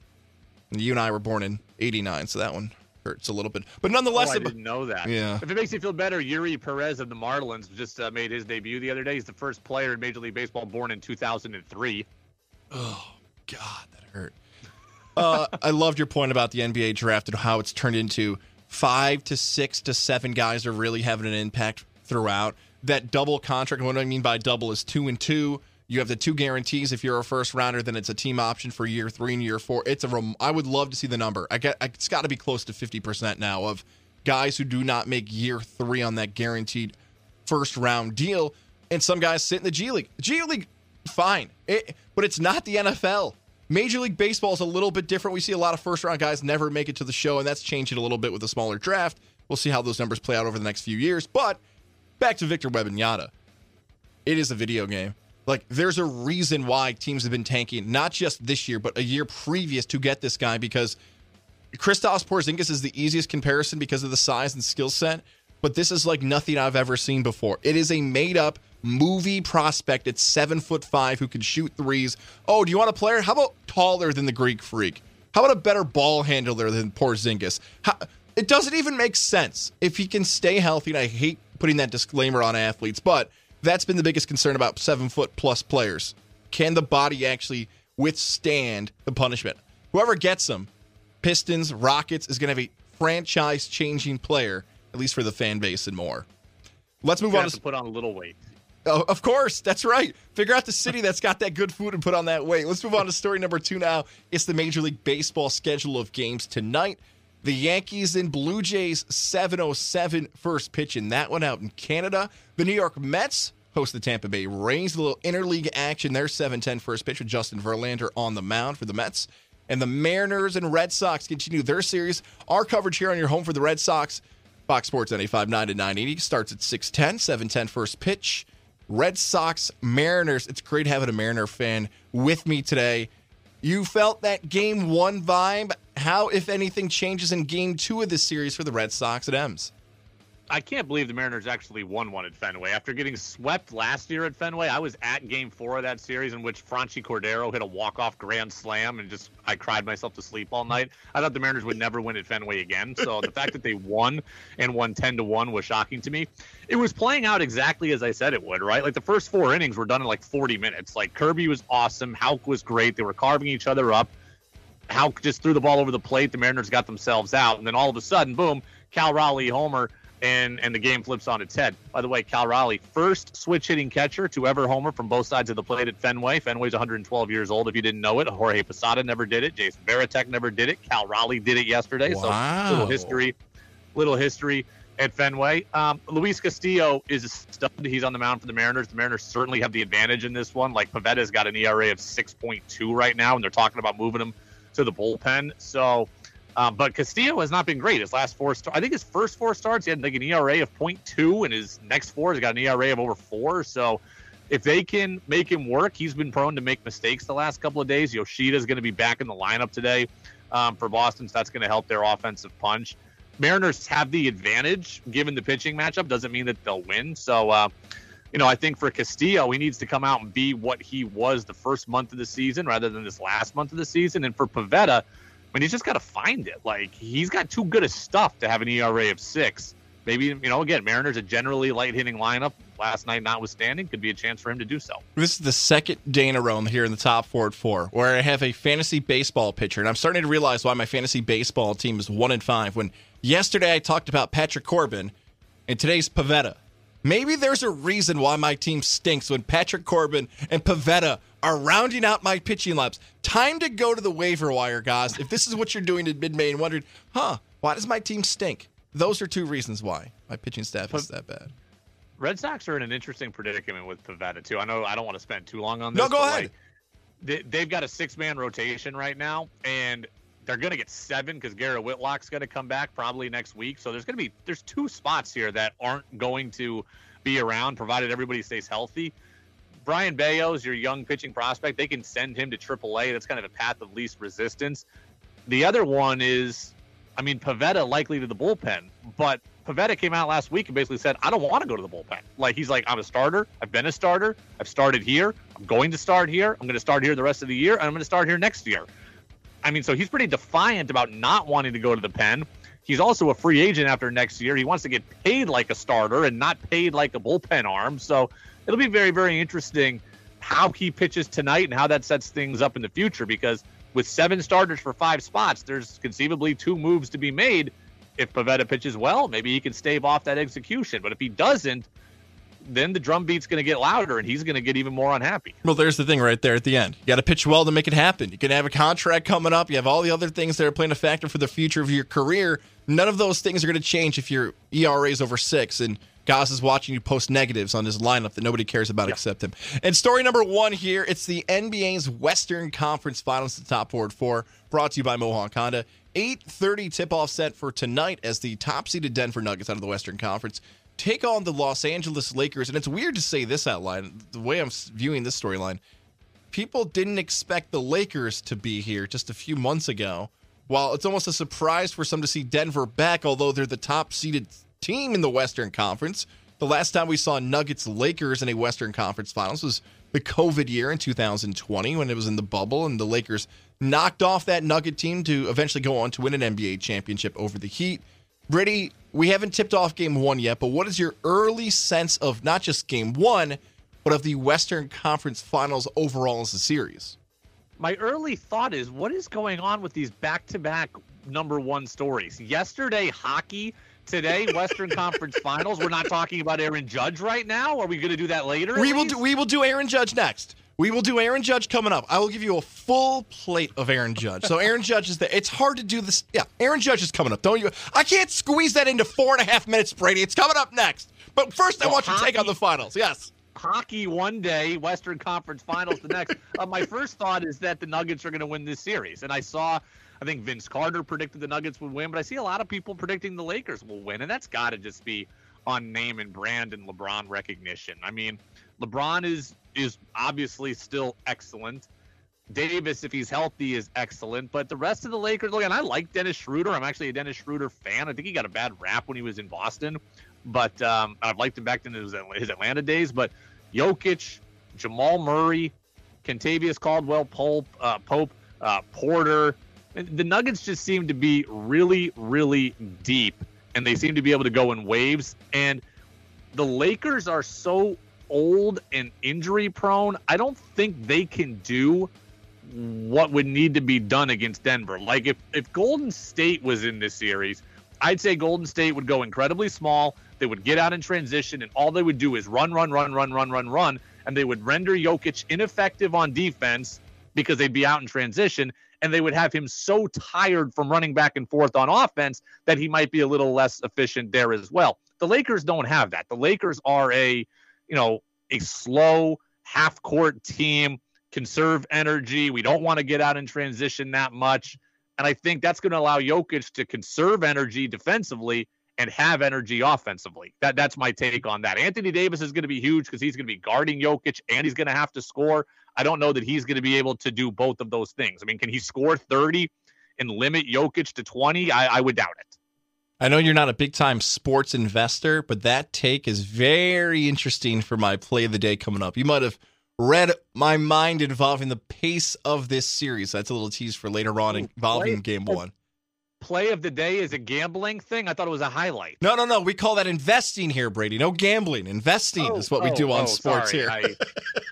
And you and I were born in 89, so that one hurts a little bit. But nonetheless, oh, I didn't know that. Yeah. If it makes you feel better, Eury Perez of the Marlins just uh, made his debut the other day. He's the first player in Major League Baseball born in 2003. Oh God, that hurt. Uh, I loved your point about the NBA draft and how it's turned into five to six to seven guys are really having an impact throughout. That double contract, what I mean by double is two and two. You have the two guarantees. If you're a first rounder, then it's a team option for year three and year four. It's a. Rem- I would love to see the number. I get. It's got to be close to fifty percent now of guys who do not make year three on that guaranteed first round deal, and some guys sit in the G League. G League, fine, it, but it's not the NFL. Major League Baseball is a little bit different. We see a lot of first round guys never make it to the show, and that's changing a little bit with a smaller draft. We'll see how those numbers play out over the next few years. But back to Victor Wembanyama, it is a video game. Like there's a reason why teams have been tanking, not just this year, but a year previous to get this guy because Kristaps Porzingis is the easiest comparison because of the size and skill set, but this is like nothing I've ever seen before. It is a made up movie prospect at seven foot five who can shoot threes. Oh, do you want a player? How about taller than the Greek freak? How about a better ball handler than Porzingis? How, it doesn't even make sense if he can stay healthy. And I hate putting that disclaimer on athletes, but that's been the biggest concern about seven foot plus players. Can the body actually withstand the punishment? Whoever gets him, Pistons, Rockets is going to have a franchise changing player, at least for the fan base and more. Let's move on have to to put on a little weight. Oh, of course, that's right. Figure out the city that's got that good food and put on that weight. Let's move on to story number two now. It's the Major League Baseball schedule of games tonight. The Yankees and Blue Jays 707 first pitch in that one out in Canada. The New York Mets host the Tampa Bay Rays. A little interleague action there, 710 first pitch with Justin Verlander on the mound for the Mets. And the Mariners and Red Sox continue their series. Our coverage here on your home for the Red Sox, Fox Sports 959 to 980, starts at 610, 710 first pitch. Red Sox, Mariners. It's great having a Mariner fan with me today. You felt that game one vibe. How, if anything, changes in game two of this series for the Red Sox at M's? I can't believe the Mariners actually won one at Fenway. After getting swept last year at Fenway, I was at game four of that series in which Franchy Cordero hit a walk-off grand slam and just I cried myself to sleep all night. I thought the Mariners would never win at Fenway again. So the fact that they won and won 10 to 1 was shocking to me. It was playing out exactly as I said it would, right? Like the first four innings were done in like 40 minutes. Like Kirby was awesome, Houck was great. They were carving each other up. Houck just threw the ball over the plate. The Mariners got themselves out. And then all of a sudden, boom, Cal Raleigh homer and and the game flips on its head. By the way, Cal Raleigh, first switch hitting catcher to ever homer from both sides of the plate at Fenway. Fenway's 112 years old. If you didn't know it, Jorge Posada never did it. Jason Varitek never did it. Cal Raleigh did it yesterday. Wow. So little history, little history at Fenway. Um, Luis Castillo is a stud. He's on the mound for the Mariners. The Mariners certainly have the advantage in this one. Like Pivetta's got an ERA of 6.2 right now, and they're talking about moving him to the bullpen. So. Um, but Castillo has not been great. His last four, I think his first four starts, he had like an ERA of 0.2, and his next four, he's got an ERA of over four. So if they can make him work, he's been prone to make mistakes the last couple of days. Yoshida is going to be back in the lineup today um, for Boston, so that's going to help their offensive punch. Mariners have the advantage given the pitching matchup. Doesn't mean that they'll win. So, uh, you know, I think for Castillo, he needs to come out and be what he was the first month of the season rather than this last month of the season. And for Pivetta, I mean, he's just got to find it. Like he's got too good of stuff to have an ERA of six. Maybe you know, again, Mariners a generally light hitting lineup. Last night, notwithstanding, could be a chance for him to do so. This is the second day in a row here in the top four at four, where I have a fantasy baseball pitcher, and I'm starting to realize why my fantasy baseball team is one and five. When yesterday I talked about Patrick Corbin, and today's Pivetta. Maybe there's a reason why my team stinks when Patrick Corbin and Pivetta are rounding out my pitching labs. Time to go to the waiver wire, guys. If this is what you're doing in mid May and wondering, huh, why does my team stink? Those are two reasons why my pitching staff is that bad. Red Sox are in an interesting predicament with Pivetta too. I know I don't want to spend too long on this. No, go ahead. Like, they, they've got a six-man rotation right now, and they're going to get seven because Garrett Whitlock's going to come back probably next week. So there's going to be there's two spots here that aren't going to be around, provided everybody stays healthy. Brayan Bello's your young pitching prospect. They can send him to AAA. That's kind of a path of least resistance. The other one is, I mean, Pivetta likely to the bullpen, but Pivetta came out last week and basically said, I don't want to go to the bullpen. Like, he's like, I'm a starter. I've been a starter. I've started here. I'm going to start here. I'm going to start here the rest of the year, and I'm going to start here next year. I mean, so he's pretty defiant about not wanting to go to the pen. He's also a free agent after next year. He wants to get paid like a starter and not paid like a bullpen arm. So it'll be very, very interesting how he pitches tonight and how that sets things up in the future because with seven starters for five spots, there's conceivably two moves to be made. If Pivetta pitches well, maybe he can stave off that execution. But if he doesn't, then the drum beat's going to get louder and he's going to get even more unhappy. Well, there's the thing right there at the end. You got to pitch well to make it happen. You can have a contract coming up. You have all the other things that are playing a factor for the future of your career. None of those things are going to change if your ERA is over six and Goz is watching you post negatives on his lineup that nobody cares about yeah. except him. And story number one here it's the NBA's Western Conference Finals, the top four at four, brought to you by Mohawk Honda. 8.30 tip-off set for tonight as the top-seeded Denver Nuggets out of the Western Conference take on the Los Angeles Lakers. And it's weird to say this out loud. The way I'm viewing this storyline, people didn't expect the Lakers to be here just a few months ago. While it's almost a surprise for some to see Denver back, although they're the top seeded team in the Western Conference. The last time we saw Nuggets Lakers in a Western Conference Finals was the COVID year in 2020 when it was in the bubble and the Lakers knocked off that Nugget team to eventually go on to win an NBA championship over the Heat. Brady, we haven't tipped off game one yet, but what is your early sense of not just game one, but of the Western Conference Finals overall as a series? My early thought is what is going on with these back to back number one stories? Yesterday, hockey. Today, Western Conference Finals. We're not talking about Aaron Judge right now. Are we going to do that later? We will do. We will do Aaron Judge next. We will do Aaron Judge coming up. I will give you a full plate of Aaron Judge. So Aaron Judge is there. It's hard to do this. Yeah, Aaron Judge is coming up. Don't you? I can't squeeze that into four and a half minutes, Brady. It's coming up next. But first, I want you to take on the finals. Yes. hockey one day, Western Conference Finals the next. uh, my first thought is that the Nuggets are going to win this series, and I saw. I think Vince Carter predicted the Nuggets would win, but I see a lot of people predicting the Lakers will win, and that's got to just be on name and brand and LeBron recognition. I mean, LeBron is is obviously still excellent. Davis, if he's healthy, is excellent. But the rest of the Lakers, look, and I like Dennis Schroeder. I'm actually a Dennis Schroeder fan. I think he got a bad rap when he was in Boston, but um, I've liked him back in his, his Atlanta days. But Jokic, Jamal Murray, Kentavious Caldwell Pope, uh, Pope, uh, Porter. The Nuggets just seem to be really, really deep, and they seem to be able to go in waves. And the Lakers are so old and injury prone. I don't think they can do what would need to be done against Denver. Like if if Golden State was in this series, I'd say Golden State would go incredibly small. They would get out in transition, and all they would do is run, run, run, run, run, run, run, and they would render Jokic ineffective on defense because they'd be out in transition, and they would have him so tired from running back and forth on offense that he might be a little less efficient there as well. The Lakers don't have that. The Lakers are a, you know, a slow half court team conserve energy. We don't want to get out in transition that much. And I think that's going to allow Jokic to conserve energy defensively and have energy offensively. That that's my take on that. Anthony Davis is going to be huge because he's going to be guarding Jokic and he's going to have to score. I don't know that he's going to be able to do both of those things. I mean, can he score 30 and limit Jokic to 20? I, I would doubt it. I know you're not a big time sports investor, but that take is very interesting for my play of the day coming up. You might have read my mind involving the pace of this series. That's a little tease for later on involving game one. Play of the day is a gambling thing. I thought it was a highlight. No, no, no. We call that investing here, Brady. No gambling. Investing Oh, is what we oh, do on oh, sports sorry. here. I,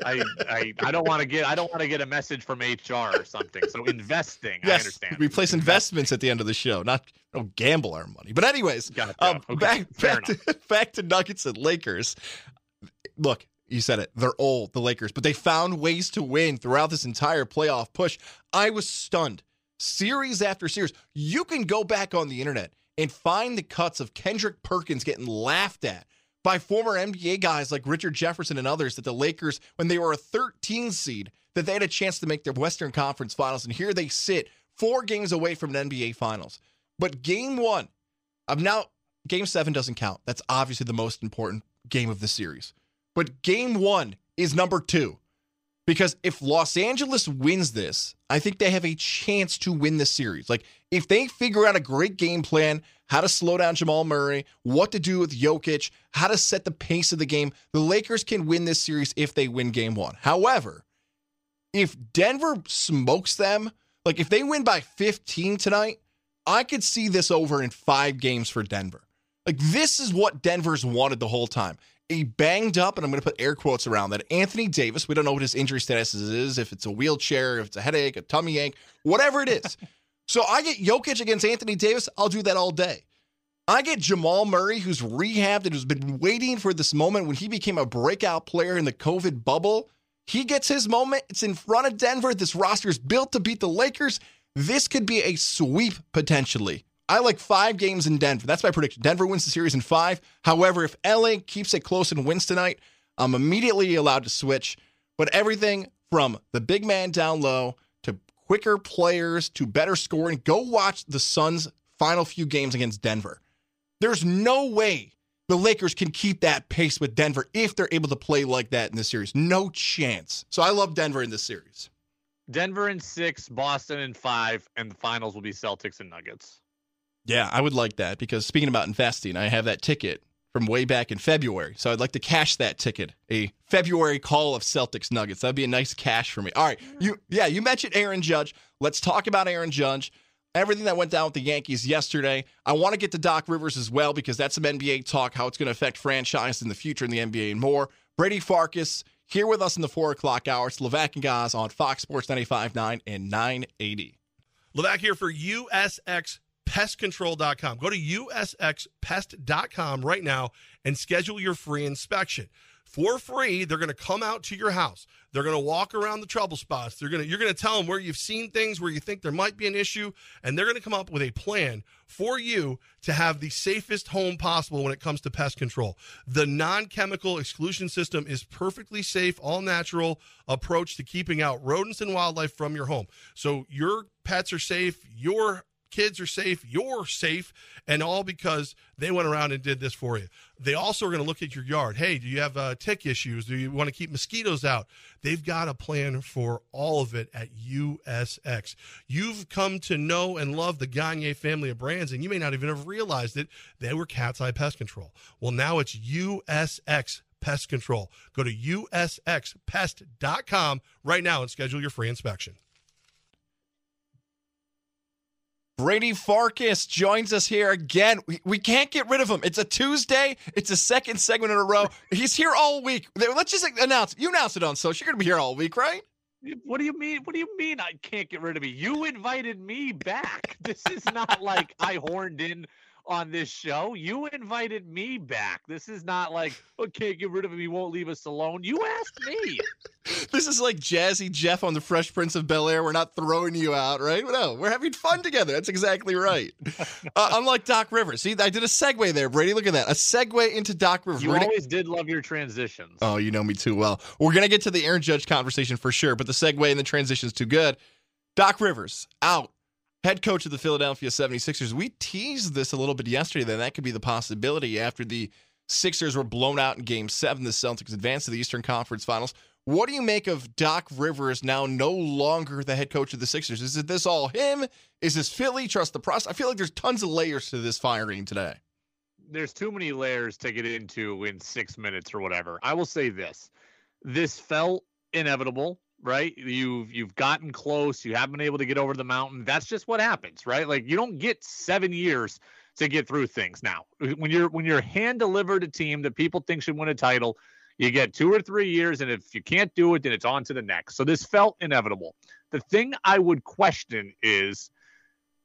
I, I, I don't want to get I don't want to get a message from HR or something. So investing, I yes, understand. we place investments at the end of the show, not don't gamble our money. But anyways, Gotcha. um, Okay, back fair back to, back to Nuggets and Lakers. Look, you said it. They're old, the Lakers, but they found ways to win throughout this entire playoff push. I was stunned. Series after series. You can go back on the internet and find the cuts of Kendrick Perkins getting laughed at by former NBA guys like Richard Jefferson and others that the Lakers, when they were a 13 seed, that they had a chance to make their Western Conference finals. And here they sit four games away from an NBA finals. But game one, I'm now, game seven doesn't count. That's obviously the most important game of the series. But game one is number two. Because if Los Angeles wins this, I think they have a chance to win the series. Like, if they figure out a great game plan, how to slow down Jamal Murray, what to do with Jokic, how to set the pace of the game, the Lakers can win this series if they win game one. However, if Denver smokes them, like if they win by 15 tonight, I could see this over in five games for Denver. Like, this is what Denver's wanted the whole time a banged up, and I'm going to put air quotes around that. Anthony Davis, we don't know what his injury status is, if it's a wheelchair, if it's a headache, a tummy ache, whatever it is. so I get Jokic against Anthony Davis, I'll do that all day. I get Jamal Murray, who's rehabbed and who's been waiting for this moment when he became a breakout player in the COVID bubble. He gets his moment. It's in front of Denver. This roster is built to beat the Lakers. This could be a sweep potentially. I like five games in Denver. That's my prediction. Denver wins the series in five. However, if LA keeps it close and wins tonight, I'm immediately allowed to switch. But everything from the big man down low to quicker players to better scoring, go watch the Suns' final few games against Denver. There's no way the Lakers can keep that pace with Denver if they're able to play like that in this series. No chance. So I love Denver in this series. Denver in six, Boston in five, and the finals will be Celtics and Nuggets. Yeah, I would like that because speaking about investing, I have that ticket from way back in February. So I'd like to cash that ticket. A February call of Celtics Nuggets. That'd be a nice cash for me. All right. You yeah, you mentioned Aaron Judge. Let's talk about Aaron Judge. Everything that went down with the Yankees yesterday. I want to get to Doc Rivers as well because that's some NBA talk, how it's going to affect franchise in the future in the NBA and more. Brady Farkas here with us in the four o'clock hour. It's Levack and Goz on Fox Sports 95.9 and 980. Levack here for USX pestcontrol.com. Go to usxpest.com right now and schedule your free inspection. for free. They're going to come out to your house. They're going to walk around the trouble spots. They're going to you're going to tell them where you've seen things where you think there might be an issue and they're going to come up with a plan for you to have the safest home possible when it comes to pest control. The non-chemical exclusion system is perfectly safe, all natural approach to keeping out rodents and wildlife from your home. So your pets are safe, your kids are safe, you're safe, and all because they went around and did this for you. They also are going to look at your yard. Hey, do you have uh, tick issues? Do you want to keep mosquitoes out? They've got a plan for all of it at USX. You've come to know and love the Gagne family of brands, and you may not even have realized it. They were Cat's Eye Pest Control. Well, now it's USX Pest Control. Go to usxpest.com right now and schedule your free inspection. Brady Farkas joins us here again. We, we can't get rid of him. It's a Tuesday. It's a second segment in a row. He's here all week. Let's just announce. You announced it on social. You're going to be here all week, right? What do you mean? What do you mean I can't get rid of me? You invited me back. This is not like I horned in on this show. You invited me back. This is not like, okay, get rid of him. He won't leave us alone. You asked me. this is like Jazzy Jeff on the Fresh Prince of Bel Air. We're not throwing you out, right? No, we're having fun together. That's exactly right. uh, unlike Doc Rivers. See, I did a segue there, Brady. Look at that. A segue into Doc Rivers. You We're always gonna... did love your transitions. Oh, you know me too well. We're going to get to the Aaron Judge conversation for sure, but the segue and the transition is too good. Doc Rivers out head coach of the Philadelphia 76ers. We teased this a little bit yesterday that that could be the possibility after the Sixers were blown out in game seven. The Celtics advanced to the Eastern Conference Finals. What do you make of Doc Rivers now no longer the head coach of the Sixers? Is it this all him? Is this Philly? Trust the process? I feel like there's tons of layers to this firing today. There's too many layers to get into in six minutes or whatever. I will say this this felt inevitable right? You've you've gotten close, you haven't been able to get over the mountain. That's just what happens, right? Like you don't get 7 years to get through things now. When you're when you're hand delivered a team that people think should win a title, you get 2 or 3 years and if you can't do it then it's on to the next. So this felt inevitable. The thing I would question is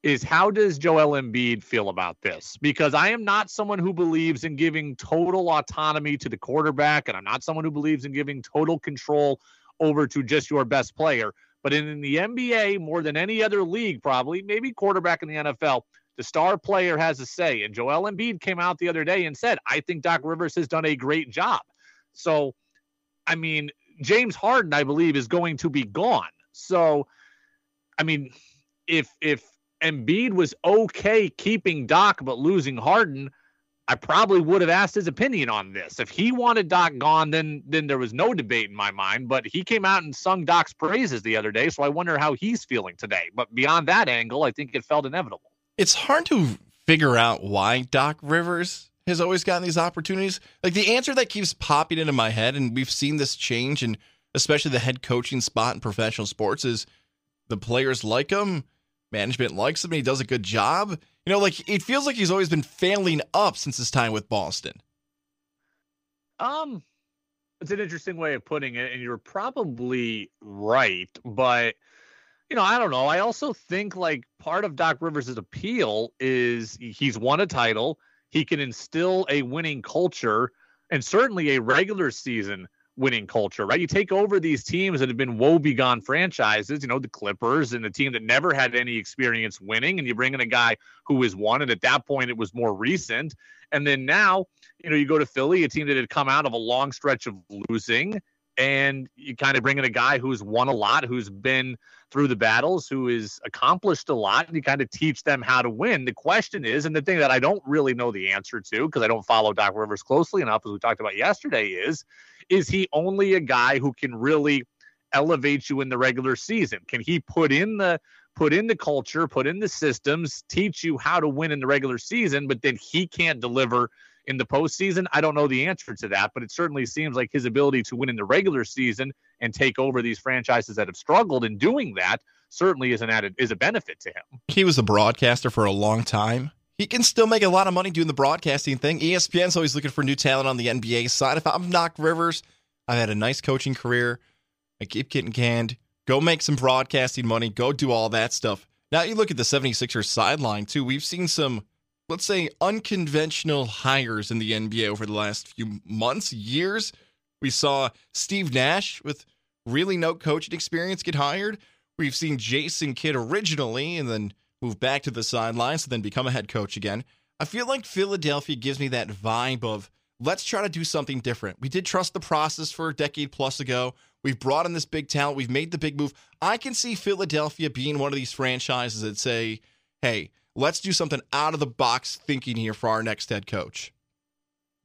is how does Joel Embiid feel about this? Because I am not someone who believes in giving total autonomy to the quarterback, and I'm not someone who believes in giving total control over to just your best player. But in, the NBA, more than any other league, probably, maybe quarterback in the NFL, the star player has a say. And Joel Embiid came out the other day and said, I think Doc Rivers has done a great job. So, I mean, James Harden, I believe, is going to be gone. So, I mean, if if Embiid was okay keeping Doc but losing Harden, I probably would have asked his opinion on this. If he wanted Doc gone, then then there was no debate in my mind. But he came out and sung Doc's praises the other day, so I wonder how he's feeling today. But beyond that angle, I think it felt inevitable. It's hard to figure out why Doc Rivers has always gotten these opportunities. Like the answer that keeps popping into my head, and we've seen this change, and especially the head coaching spot in professional sports, is the players like him, management likes him, and he does a good job you know, like it feels like he's always been failing up since his time with Boston. Um, it's an interesting way of putting it, and you're probably right. But you know, I don't know. I also think like part of Doc Rivers' appeal is he's won a title. He can instill a winning culture and certainly a regular season winning culture, right? You take over these teams that have been woebegone franchises, you know, the Clippers and the team that never had any experience winning, and you bring in a guy who has won, and at that point it was more recent. And then now, you know, you go to Philly, a team that had come out of a long stretch of losing, and you kind of bring in a guy who's won a lot, who's been through the battles, who has accomplished a lot, and you kind of teach them how to win. The question is, and the thing that I don't really know the answer to because I don't follow Doc Rivers closely enough, as we talked about yesterday, is is he only a guy who can really elevate you in the regular season? Can he put in the put in the culture, put in the systems, teach you how to win in the regular season, but then he can't deliver in the postseason? I don't know the answer to that, but it certainly seems like his ability to win in the regular season and take over these franchises that have struggled in doing that certainly is an added is a benefit to him. He was a broadcaster for a long time. He can still make a lot of money doing the broadcasting thing. ESPN's always looking for new talent on the NBA side. If I'm Doc Rivers, I've had a nice coaching career. I keep getting canned. Go make some broadcasting money. Go do all that stuff. Now you look at the 76ers sideline too. We've seen some, let's say, unconventional hires in the NBA over the last few months, years. We saw Steve Nash with really no coaching experience get hired. We've seen Jason Kidd originally and then move back to the sidelines and then become a head coach again. I feel like Philadelphia gives me that vibe of let's try to do something different. We did trust the process for a decade plus ago. We've brought in this big talent. We've made the big move. I can see Philadelphia being one of these franchises that say, hey, let's do something out of the box thinking here for our next head coach.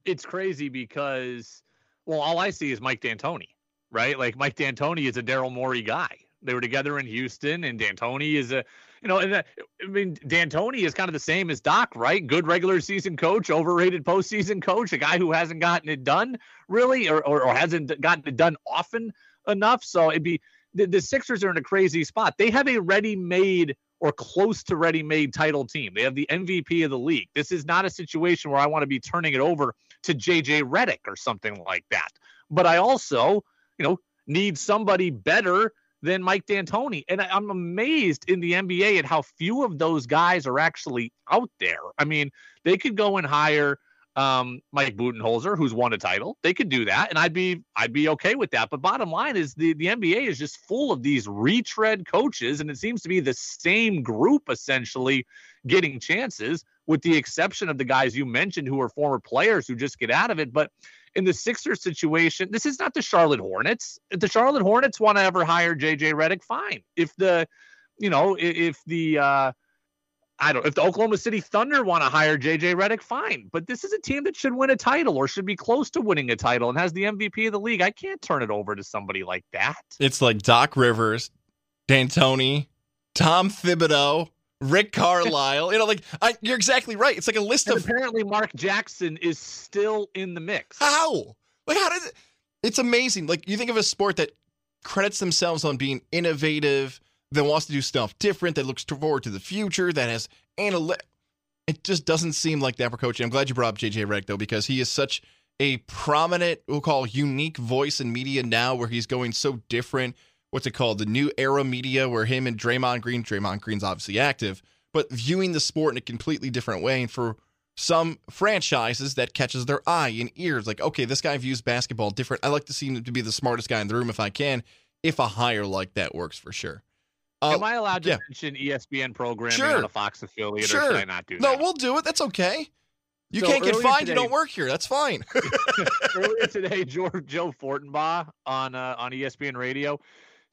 It's crazy because, well, all I see is Mike D'Antoni, right? Like Mike D'Antoni is a Daryl Morey guy. They were together in Houston, and D'Antoni is a, you know, and I mean, D'Antoni is kind of the same as Doc, right? Good regular season coach, overrated postseason coach, a guy who hasn't gotten it done really, or or, or hasn't gotten it done often enough. So it'd be the, the Sixers are in a crazy spot. They have a ready-made or close to ready-made title team. They have the MVP of the league. This is not a situation where I want to be turning it over to JJ Redick or something like that. But I also, you know, need somebody better than Mike D'Antoni. And I'm amazed in the NBA at how few of those guys are actually out there. I mean, they could go and hire um, Mike Budenholzer, who's won a title. They could do that, and I'd be I'd be okay with that. But bottom line is the the NBA is just full of these retread coaches, and it seems to be the same group essentially getting chances, with the exception of the guys you mentioned who are former players who just get out of it. But in the Sixers situation, this is not the Charlotte Hornets. If the Charlotte Hornets want to ever hire JJ Redick, fine. If the, you know, if the uh I don't if the Oklahoma City Thunder want to hire JJ Redick, fine. But this is a team that should win a title or should be close to winning a title and has the MVP of the league. I can't turn it over to somebody like that. It's like Doc Rivers, D'Antoni, Tom Thibodeau, Rick Carlisle. you know, like I, you're exactly right. It's like a list And of apparently Mark Jackson is still in the mix. how. Like how does it? It's amazing. Like you think of a sport that credits themselves on being innovative, that wants to do stuff different, that looks forward to the future, that has analytics. It just doesn't seem like for coaching. I'm glad you brought up JJ Redick though, because he is such a prominent, we'll call unique voice in media now, where he's going so different. What's it called? The new era media, where him and Draymond Green, Draymond Green's obviously active, but viewing the sport in a completely different way. And for some franchises, that catches their eye and ears. Like, okay, this guy views basketball different. I like to see him to be the smartest guy in the room if I can. If a hire like that works for sure. Uh, Am I allowed to yeah. mention ESPN programming Sure. on a Fox affiliate, or Sure. should I not do no, that? No, we'll do it. That's okay. You So can't get earlier fined. You don't work here. That's fine. Earlier today, Joe, Joe Fortenbaugh on uh, on ESPN Radio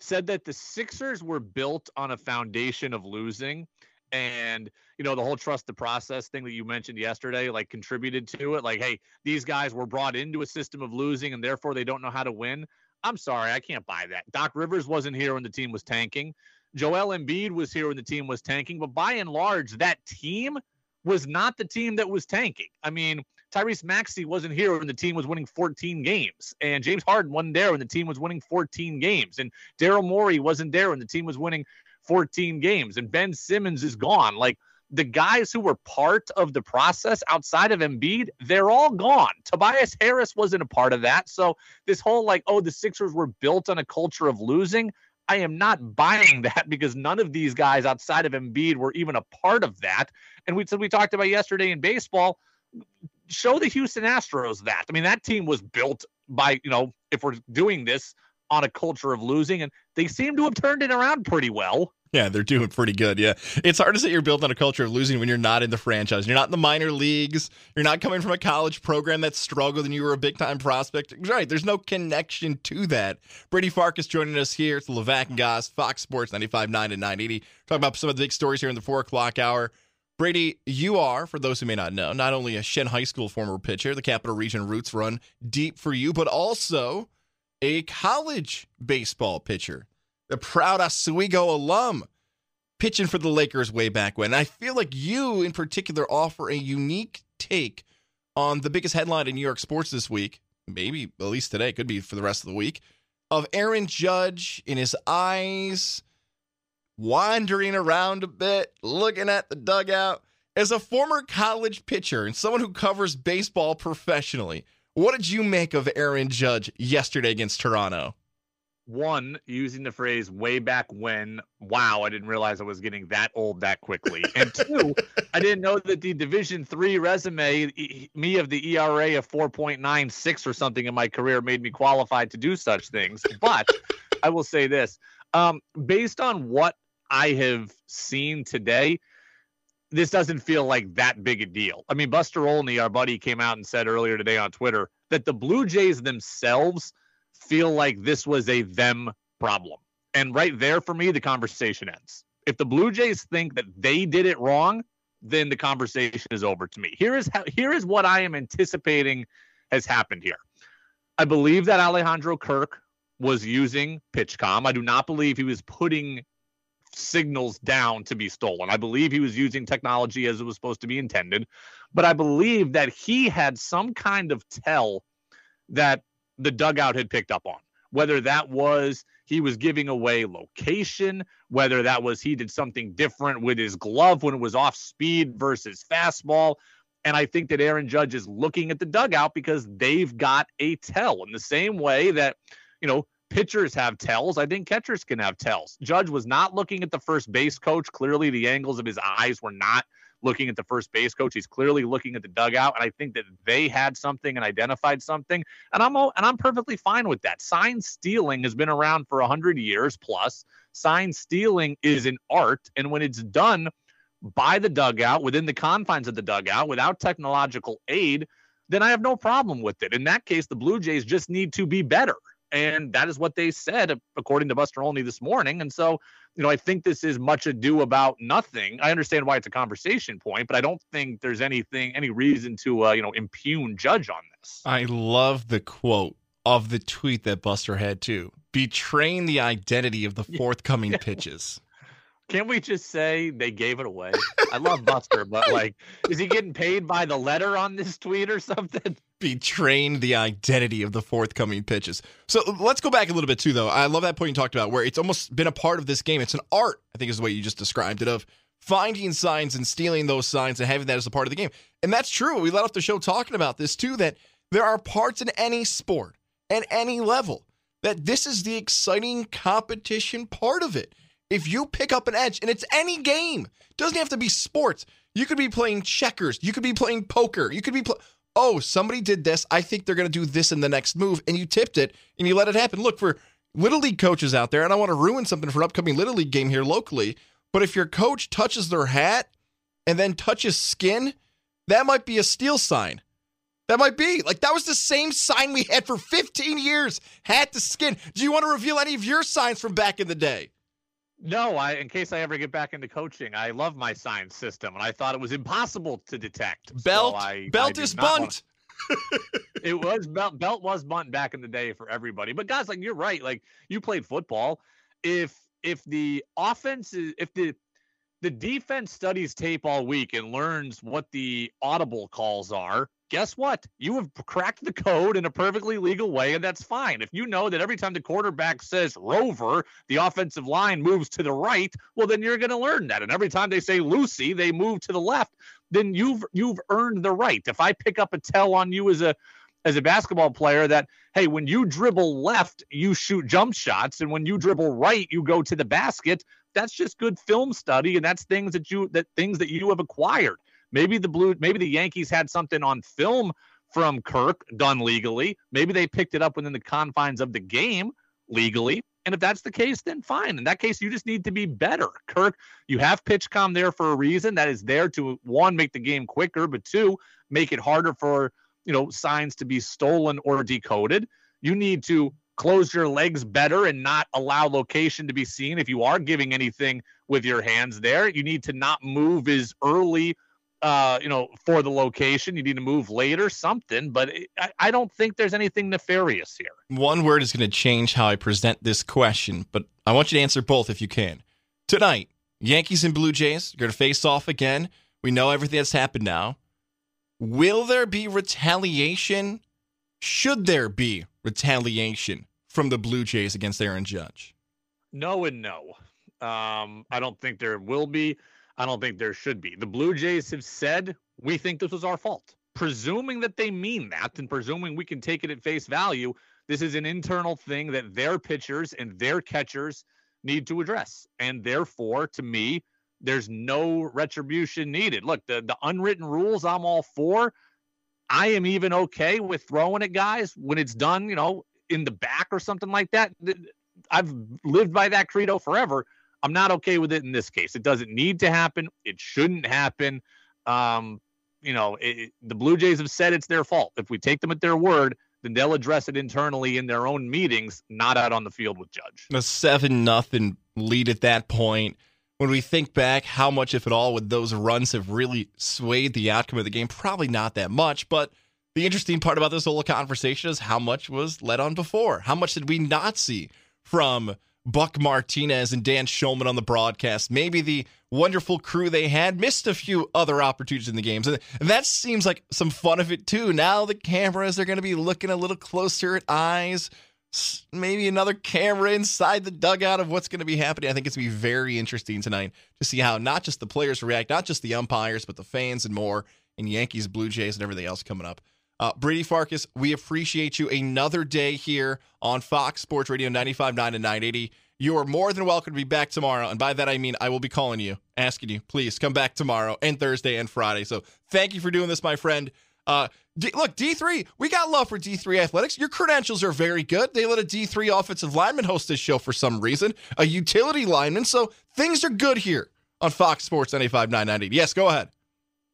said that the Sixers were built on a foundation of losing, and you know the whole trust the process thing that you mentioned yesterday, like contributed to it. Like, hey, these guys were brought into a system of losing, and therefore they don't know how to win. I'm sorry, I can't buy that. Doc Rivers wasn't here when the team was tanking. Joel Embiid was here when the team was tanking, but by and large, that team was not the team that was tanking. I mean, Tyrese Maxey wasn't here when the team was winning 14 games, and James Harden wasn't there when the team was winning 14 games, and Daryl Morey wasn't there when the team was winning 14 games, and Ben Simmons is gone. Like the guys who were part of the process outside of Embiid, they're all gone. Tobias Harris wasn't a part of that. So this whole like, oh, the Sixers were built on a culture of losing. I am not buying that because none of these guys outside of Embiid were even a part of that. And we said we talked about yesterday in baseball. Show the Houston Astros that. I mean, that team was built by, you know, if we're doing this on a culture of losing, and they seem to have turned it around pretty well. Yeah, they're doing pretty good. Yeah. It's hard to say you're built on a culture of losing when you're not in the franchise. You're not in the minor leagues. You're not coming from a college program that struggled and you were a big time prospect. Right. There's no connection to that. Brady Farkas joining us here. It's Levack and Goz, Fox Sports 95.9 and 980. Talking about some of the big stories here in the four o'clock hour. Brady, you are, for those who may not know, not only a Shen High School former pitcher, the Capital Region roots run deep for you, but also a college baseball pitcher, the proud Oswego alum pitching for the Lakers way back when. I feel like you, in particular, offer a unique take on the biggest headline in New York sports this week, maybe at least today, could be for the rest of the week, of Aaron Judge in his eyes, wandering around a bit, looking at the dugout. As a former college pitcher and someone who covers baseball professionally, what did you make of Aaron Judge yesterday against Toronto? One, using the phrase way back when, wow, I didn't realize I was getting that old that quickly. And two, I didn't know that the Division three resume, e- me of the ERA of 4.96 or something in my career made me qualified to do such things. But I will say this um, based on what I have seen today, this doesn't feel like that big a deal. I mean, Buster Olney, our buddy, came out and said earlier today on Twitter that the Blue Jays themselves feel like this was a them problem. And right there for me, the conversation ends. If the Blue Jays think that they did it wrong, then the conversation is over to me. Here is how here is what I am anticipating has happened here. I believe that Alejandro Kirk was using PitchCom. I do not believe he was putting signals down to be stolen. I believe he was using technology as it was supposed to be intended, but I believe that he had some kind of tell that the dugout had picked up on. Whether that was he was giving away location, whether that was he did something different with his glove when it was off speed versus fastball. And I think that Aaron Judge is looking at the dugout because they've got a tell in the same way that, you know, pitchers have tells. I think catchers can have tells. Judge was not looking at the first base coach. Clearly, the angles of his eyes were not looking at the first base coach. He's clearly looking at the dugout, and I think that they had something and identified something. And I'm and I'm perfectly fine with that. Sign stealing has been around for hundred years plus. Sign stealing is an art, and when it's done by the dugout within the confines of the dugout without technological aid, then I have no problem with it. In that case, the Blue Jays just need to be better. And that is what they said, according to Buster Olney this morning. And so, you know, I think this is much ado about nothing. I understand why it's a conversation point, but I don't think there's anything, any reason to, uh, you know, impugn Judge on this. I love the quote of the tweet that Buster had too. Betraying the identity of the forthcoming pitches. Can't we just say they gave it away? I love Buster, but like, is he getting paid by the letter on this tweet or something? Betraying the identity of the forthcoming pitches. So let's go back a little bit too, though. I love that point you talked about where it's almost been a part of this game. It's an art, I think is the way you just described it, of finding signs and stealing those signs and having that as a part of the game. And that's true. We let off the show talking about this too, that there are parts in any sport at any level that this is the exciting competition part of it if you pick up an edge, and it's any game, doesn't have to be sports. You could be playing checkers, you could be playing poker, you could be pl- oh, somebody did this. I think they're going to do this in the next move, and you tipped it and you let it happen. Look for little league coaches out there, and I want to ruin something for an upcoming little league game here locally. But if your coach touches their hat and then touches skin, that might be a steal sign. That might be like that was the same sign we had for 15 years. Hat to skin. Do you want to reveal any of your signs from back in the day? No, I in case I ever get back into coaching, I love my sign system, and I thought it was impossible to detect. Belt, so I, belt I is bunt. it was belt, belt was bunt back in the day for everybody. But guys, like you're right. Like you played football. If if the offense is if the the defense studies tape all week and learns what the audible calls are, guess what? You have cracked the code in a perfectly legal way, and that's fine. If you know that every time the quarterback says rover, the offensive line moves to the right, well, then you're going to learn that. And every time they say Lucy, they move to the left. Then you've you've earned the right. If I pick up a tell on you as a as a basketball player that hey when you dribble left you shoot jump shots and when you dribble right you go to the basket that's just good film study and that's things that you that things that you have acquired maybe the blue maybe the yankees had something on film from kirk done legally. Maybe they picked it up within the confines of the game legally. And if that's the case then fine. In that case you just need to be better. Kirk you have pitchcom there for a reason. That is there to one make the game quicker but two make it harder for you know signs to be stolen or decoded. You need to close your legs better and not allow location to be seen. If you are giving anything with your hands there you need to not move as early uh you know for the location you need to move later something but I, I don't think there's anything nefarious here One word is going to change how I present this question, but I want you to answer both if you can. Tonight, Yankees and Blue Jays are going to face off again. We know everything that's happened now. Will there be retaliation? Should there be retaliation from the Blue Jays against Aaron Judge? no and no um i don't think there will be i don't think there should be the blue jays have said we think this was our fault presuming that they mean that and presuming we can take it at face value This is an internal thing that their pitchers and their catchers need to address. And therefore, to me, there's no retribution needed. Look, the, the unwritten rules I'm all for. I am even okay with throwing at guys when it's done, you know, in the back or something like that. I've lived by that credo forever. I'm not okay with it in this case. It doesn't need to happen. It shouldn't happen. Um, you know, it, the Blue Jays have said it's their fault. If we take them at their word, then they'll address it internally in their own meetings, not out on the field with Judge. A seven nothing lead at that point. When we think back, how much, if at all, would those runs have really swayed the outcome of the game? Probably not that much. But the interesting part about this whole conversation is how much was led on before. How much did we not see from Buck Martinez and Dan Shulman on the broadcast? Maybe the wonderful crew they had missed a few other opportunities in the games. And that seems like some fun of it too. Now the cameras are going to be looking a little closer at eyes maybe another camera inside the dugout of what's going to be happening. I think it's going to be very interesting tonight to see how not just the players react, not just the umpires, but the fans and more and Yankees, Blue Jays, and everything else coming up. Uh, Brady Farkas, we appreciate you another day here on Fox Sports Radio 95.9 and 980. You are more than welcome to be back tomorrow. And by that, I mean I will be calling you, asking you, please come back tomorrow and Thursday and Friday. So thank you for doing this, my friend. Uh, D- look, D3, we got love for D3 athletics. Your credentials are very good. They let a D3 offensive lineman host this show for some reason, a utility lineman. So things are good here on Fox Sports 95 990. Yes, go ahead.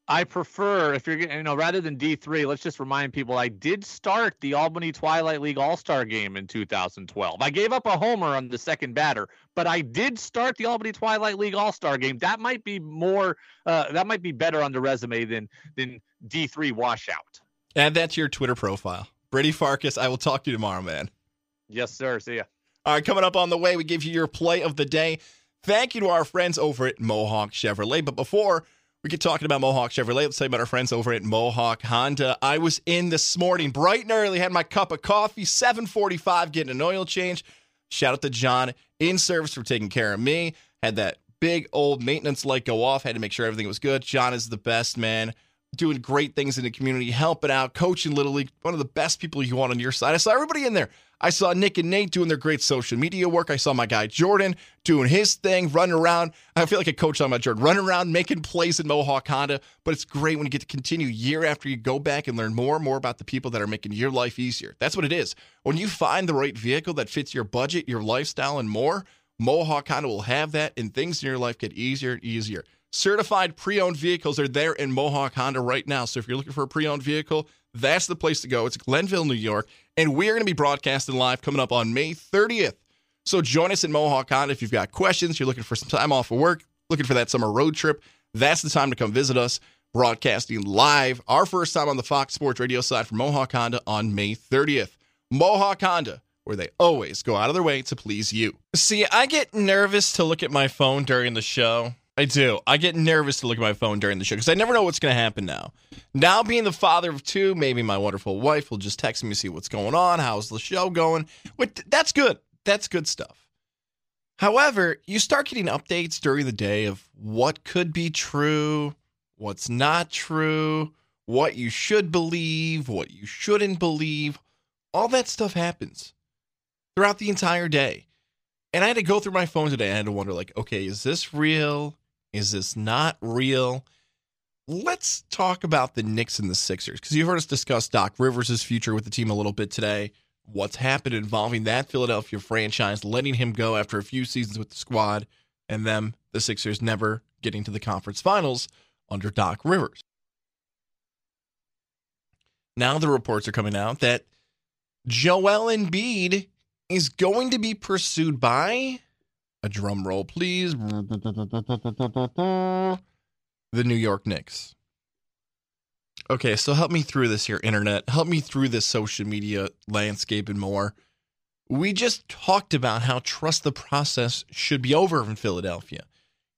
I prefer if you're getting, you know rather than D3, let's just remind people I did start the Albany Twilight League All-Star game in 2012. I gave up a homer on the second batter, but I did start the Albany Twilight League All-Star game. That might be more uh, that might be better on the resume than than D3 washout. Add that to your Twitter profile. Brady Farkas, I will talk to you tomorrow, man. Yes, sir. See ya. All right, coming up on the way, we give you your play of the day. Thank you to our friends over at Mohawk Chevrolet. But before we get talking about Mohawk Chevrolet. Let's say about our friends over at Mohawk Honda. I was in this morning bright and early, had my cup of coffee, 745, getting an oil change. Shout out to John in service for taking care of me. Had that big old maintenance light go off. Had to make sure everything was good. John is the best man doing great things in the community, helping out, coaching Little League, one of the best people you want on your side. I saw everybody in there. I saw Nick and Nate doing their great social media work. I saw my guy Jordan doing his thing, running around. I feel like a coach on my Jordan, running around, making plays in Mohawk Honda. But it's great when you get to continue year after you go back and learn more and more about the people that are making your life easier. That's what it is. When you find the right vehicle that fits your budget, your lifestyle, and more, Mohawk Honda will have that, and things in your life get easier and easier. Certified pre owned vehicles are there in Mohawk Honda right now. So if you're looking for a pre owned vehicle, that's the place to go. It's Glenville, New York. And we're going to be broadcasting live coming up on May 30th. So join us in Mohawk Honda if you've got questions, you're looking for some time off of work, looking for that summer road trip. That's the time to come visit us. Broadcasting live, our first time on the Fox Sports Radio side for Mohawk Honda on May 30th. Mohawk Honda, where they always go out of their way to please you. See, I get nervous to look at my phone during the show. I do. I get nervous to look at my phone during the show because I never know what's going to happen now. Now, being the father of two, maybe my wonderful wife will just text me to see what's going on. How's the show going? That's good. That's good stuff. However, you start getting updates during the day of what could be true, what's not true, what you should believe, what you shouldn't believe. All that stuff happens throughout the entire day. And I had to go through my phone today. I had to wonder, like, okay, is this real? Is this not real? Let's talk about the Knicks and the Sixers because you've heard us discuss Doc Rivers' future with the team a little bit today. What's happened involving that Philadelphia franchise, letting him go after a few seasons with the squad, and them, the Sixers, never getting to the conference finals under Doc Rivers. Now the reports are coming out that Joel Embiid is going to be pursued by a drum roll, please. The New York Knicks. Okay, so help me through this here, internet. Help me through this social media landscape and more. We just talked about how trust the process should be over in Philadelphia.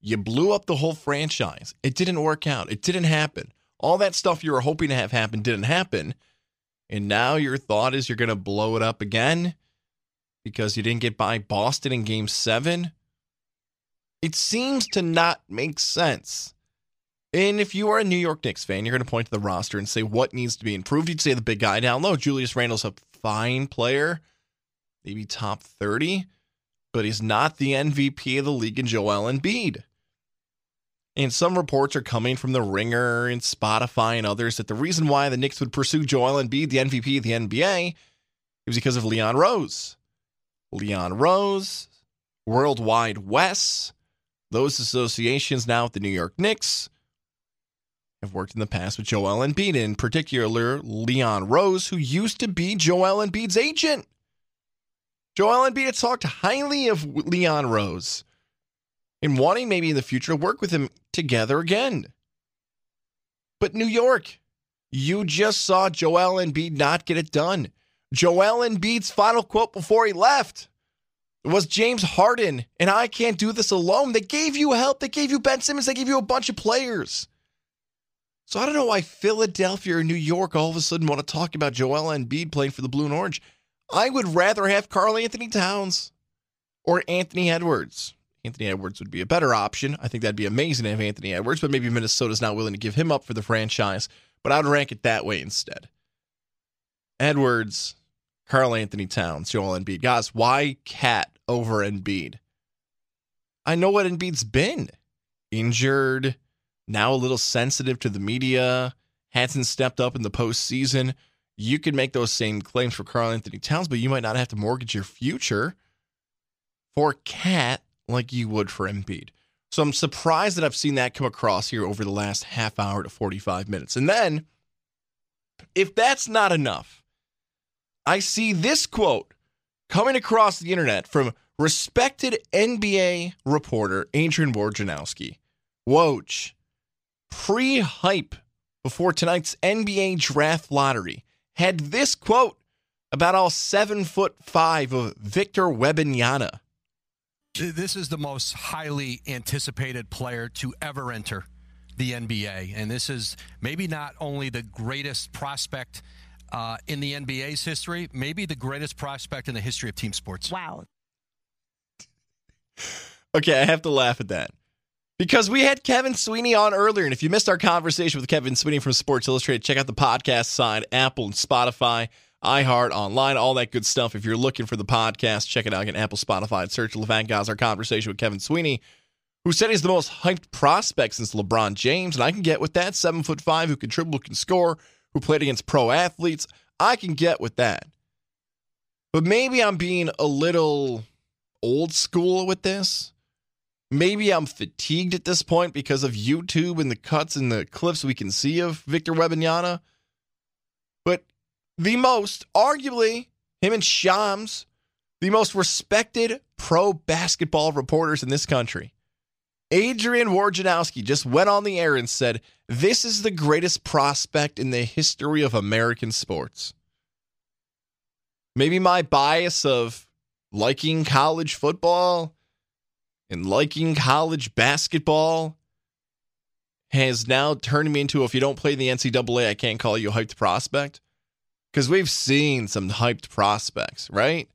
You blew up the whole franchise. It didn't work out. It didn't happen. All that stuff you were hoping to have happen didn't happen. And now your thought is you're going to blow it up again because you didn't get by Boston in game seven. It seems to not make sense. And if you are a New York Knicks fan, you're going to point to the roster and say what needs to be improved. You'd say the big guy down low, Julius Randle's a fine player, maybe top 30, but he's not the MVP of the league in Joel Embiid. And some reports are coming from the Ringer and Spotify and others that the reason why the Knicks would pursue Joel Embiid, the MVP of the NBA, was because of Leon Rose. Leon Rose, Worldwide Wes, those associations now with the New York Knicks have worked in the past with Joel Embiid, in particular Leon Rose, who used to be Joel Embiid's agent. Joel Embiid had talked highly of Leon Rose and wanting maybe in the future to work with him together again. But New York, you just saw Joel Embiid not get it done. Joel Embiid's final quote before he left was James Harden, and I can't do this alone. They gave you help. They gave you Ben Simmons. They gave you a bunch of players. So I don't know why Philadelphia or New York all of a sudden want to talk about Joel Embiid playing for the Blue and Orange. I would rather have Karl Anthony Towns or Anthony Edwards. Anthony Edwards would be a better option. I think that'd be amazing to have Anthony Edwards, but maybe Minnesota's not willing to give him up for the franchise. But I would rank it that way instead. Edwards, Karl Anthony Towns, Joel Embiid. Guys, why Cat over Embiid? I know what Embiid's been. Injured, now a little sensitive to the media, hasn't stepped up in the postseason. You could make those same claims for Karl Anthony Towns, but you might not have to mortgage your future for Cat like you would for Embiid. So I'm surprised that I've seen that come across here over the last half hour to 45 minutes. And then, if that's not enough, I see this quote coming across the internet from respected NBA reporter Adrian Wojnarowski. Woj, pre hype before tonight's NBA draft lottery, had this quote about all seven foot five of Victor Wembanyama. This is the most highly anticipated player to ever enter the NBA. And this is maybe not only the greatest prospect uh, in the NBA's history, maybe the greatest prospect in the history of team sports. Wow. Okay, I have to laugh at that. Because we had Kevin Sweeney on earlier. And if you missed our conversation with Kevin Sweeney from Sports Illustrated, check out the podcast side, Apple and Spotify iHeart, online, all that good stuff. If you're looking for the podcast, check it out again, Apple, Spotify, search Levant Guys, our conversation with Kevin Sweeney, who said he's the most hyped prospect since LeBron James. And I can get with that. Seven foot five, who can dribble, can score, who played against pro athletes. I can get with that. But maybe I'm being a little old school with this. Maybe I'm fatigued at this point because of YouTube and the cuts and the clips we can see of Victor Wembanyama the most, arguably, him and Shams, the most respected pro basketball reporters in this country. Adrian Wojnarowski just went on the air and said, This is the greatest prospect in the history of American sports. Maybe my bias of liking college football and liking college basketball has now turned me into if you don't play the NCAA, I can't call you a hyped prospect because we've seen some hyped prospects, right?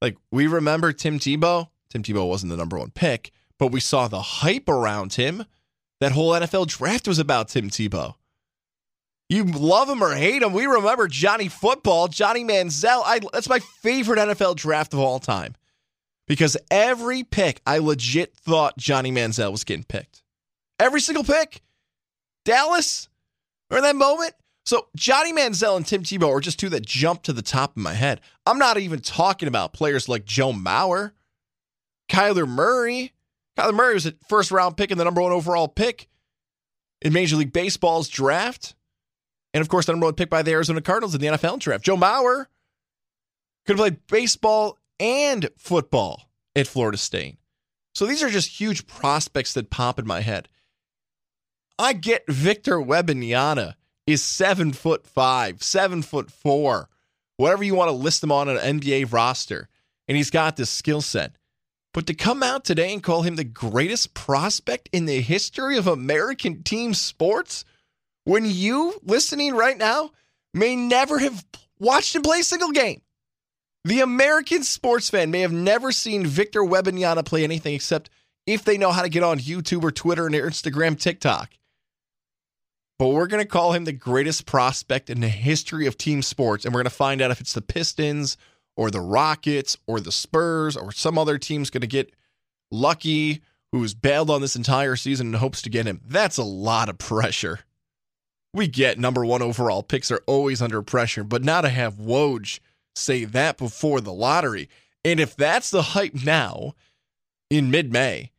Like we remember Tim Tebow. Tim Tebow wasn't the number one pick, but we saw the hype around him. That whole NFL draft was about Tim Tebow. You love him or hate him. We remember Johnny Football, Johnny Manziel. I, that's my favorite NFL draft of all time because every pick, I legit thought Johnny Manziel was getting picked. Every single pick. Dallas, or that moment, so Johnny Manziel and Tim Tebow are just two that jump to the top of my head. I'm not even talking about players like Joe Mauer, Kyler Murray. Kyler Murray was a first round pick and the number one overall pick in Major League Baseball's draft. And of course, the number one pick by the Arizona Cardinals in the NFL draft. Joe Mauer could have played baseball and football at Florida State. So these are just huge prospects that pop in my head. I get Victor Wembanyama is seven foot five, seven foot four, whatever you want to list him on an NBA roster. And he's got this skill set. But to come out today and call him the greatest prospect in the history of American team sports, when you listening right now may never have watched him play a single game. The American sports fan may have never seen Victor Wembanyama play anything except if they know how to get on YouTube or Twitter and Instagram, TikTok. but we're going to call him the greatest prospect in the history of team sports. And we're going to find out if it's the Pistons or the Rockets or the Spurs or some other team's going to get lucky who's bailed on this entire season and hopes to get him. That's a lot of pressure. We get number one overall picks are always under pressure, but now to have Woj say that before the lottery. And if that's the hype now in mid May,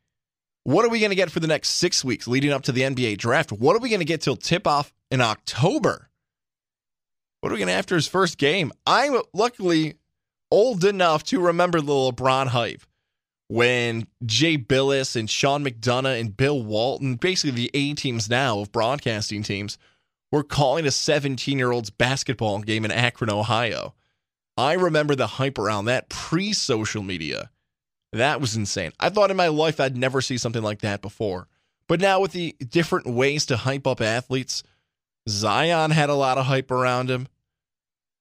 what are we going to get for the next six weeks leading up to the NBA draft? What are we going to get till tip off in October? What are we going to after his first game? I'm luckily old enough to remember the LeBron hype when Jay Bilas and Sean McDonough and Bill Walton, basically the A teams now of broadcasting teams, were calling a 17 year old's basketball game in Akron, Ohio. I remember the hype around that pre social media. That was insane. I thought in my life I'd never see something like that before. But now with the different ways to hype up athletes, Zion had a lot of hype around him.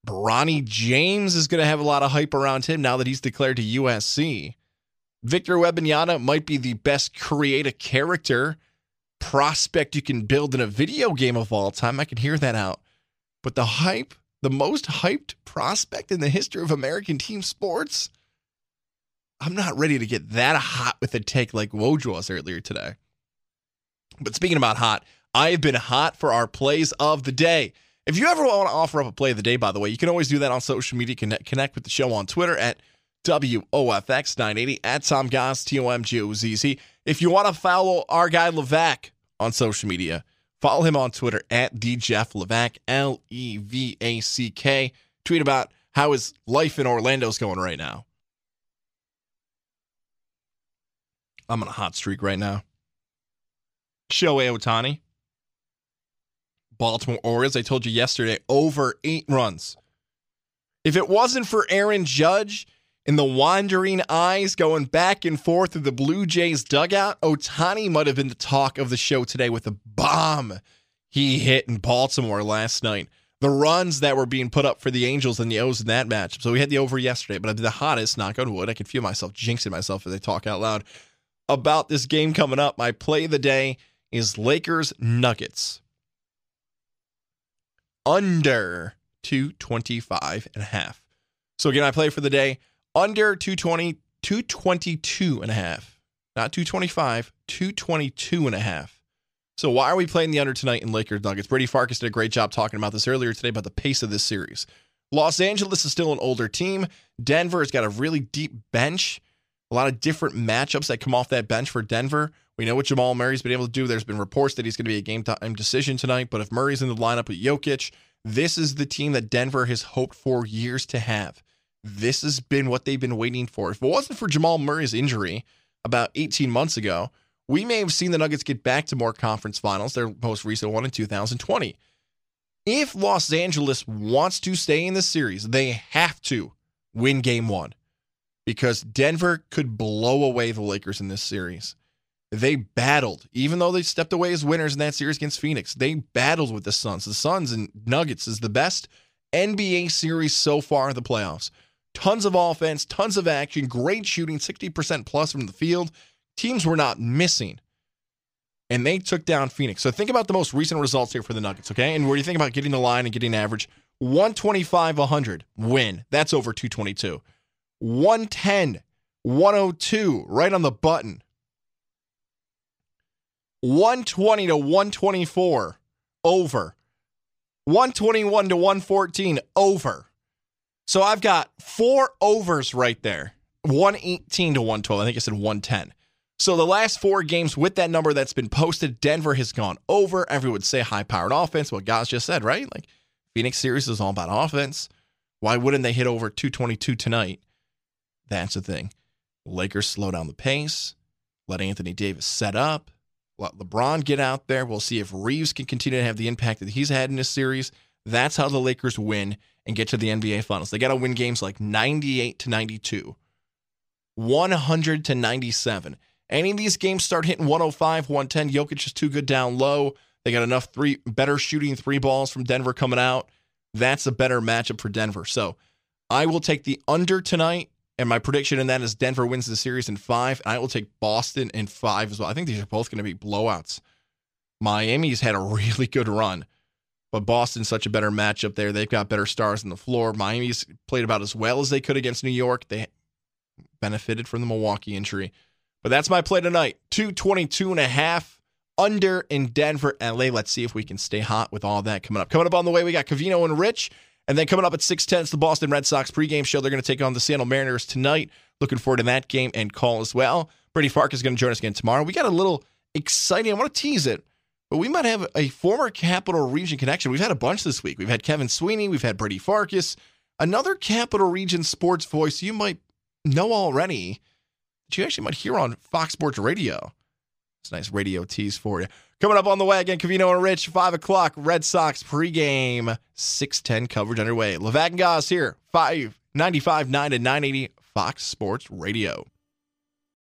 Bronny James is going to have a lot of hype around him now that he's declared to USC. Victor Wembanyama might be the best create a character prospect you can build in a video game of all time. I can hear that out. But the hype, the most hyped prospect in the history of American team sports, I'm not ready to get that hot with a take like Woj was earlier today. But speaking about hot, I have been hot for our plays of the day. If you ever want to offer up a play of the day, by the way, you can always do that on social media. Connect, connect with the show on Twitter at WOFX980 at Tom Gozz, T O M G O Z Z. If you want to follow our guy Levack on social media, follow him on Twitter at the Jeff Levack, L E V A C K. Tweet about how his life in Orlando is going right now. I'm on a hot streak right now. Shohei Ohtani, Baltimore Orioles. I told you yesterday, over eight runs. If it wasn't for Aaron Judge and the wandering eyes going back and forth of the Blue Jays dugout, Ohtani might have been the talk of the show today with a bomb he hit in Baltimore last night. The runs that were being put up for the Angels and the O's in that matchup. So we had the over yesterday, but I did the hottest, knock on wood. I can feel myself jinxing myself as I talk out loud about this game coming up. My play of the day is Lakers Nuggets. Under 225 and a half. So again, I play for the day under 220, 222 and a half. Not 225, 222 and a half. So why are we playing the under tonight in Lakers Nuggets? Brady Farkas did a great job talking about this earlier today about the pace of this series. Los Angeles is still an older team. Denver has got a really deep bench. A lot of different matchups that come off that bench for Denver. We know what Jamal Murray's been able to do. There's been reports that he's going to be a game time decision tonight, but if Murray's in the lineup with Jokic, this is the team that Denver has hoped for years to have. This has been what they've been waiting for. If it wasn't for Jamal Murray's injury about 18 months ago, we may have seen the Nuggets get back to more conference finals, their most recent one in 2020. If Los Angeles wants to stay in the series, they have to win game one because Denver could blow away the Lakers in this series. They battled, even though they stepped away as winners in that series against Phoenix. They battled with the Suns. The Suns and Nuggets is the best NBA series so far in the playoffs. Tons of offense, tons of action, great shooting, 60% plus from the field. Teams were not missing. And they took down Phoenix. So think about the most recent results here for the Nuggets, okay? And where you think about getting the line and getting average, 125 100 win. That's over 222. 110 102 right on the button. 120 to 124 over. 121 to 114 over. So I've got four overs right there. 118 to 112. I think I said 110. So the last four games with that number that's been posted, Denver has gone over. Everyone would say high powered offense. What guys just said, right? Like Phoenix series is all about offense. Why wouldn't they hit over 222 tonight? That's the thing. Lakers slow down the pace, let Anthony Davis set up, let LeBron get out there. We'll see if Reaves can continue to have the impact that he's had in this series. That's how the Lakers win and get to the NBA Finals. They got to win games like 98 to 92, 100 to 97. Any of these games start hitting 105, 110. Jokic is too good down low. They got enough three better shooting three balls from Denver coming out. That's a better matchup for Denver. So I will take the under tonight. And my prediction in that is Denver wins the series in five. I will take Boston in five as well. I think these are both going to be blowouts. Miami's had a really good run, but Boston's such a better matchup there. They've got better stars on the floor. Miami's played about as well as they could against New York. They benefited from the Milwaukee injury. But that's my play tonight. 222 and a half under in Denver, LA. Let's see if we can stay hot with all that coming up. Coming up on the way, we got Covino and Rich. And then coming up at 610, it's the Boston Red Sox pregame show. They're going to take on the Seattle Mariners tonight. Looking forward to that game and call as well. Brady Farkas going to join us again tomorrow. We got a little exciting. I want to tease it, but we might have a former Capital Region connection. We've had a bunch this week. We've had Kevin Sweeney. We've had Brady Farkas. Another Capital Region sports voice you might know already that you actually might hear on Fox Sports Radio. It's a nice radio tease for you. Coming up on the way again, Covino and Rich, 5 o'clock, Red Sox pregame, 610 coverage underway. Levack and Goz here, 595 9 and 980 Fox Sports Radio.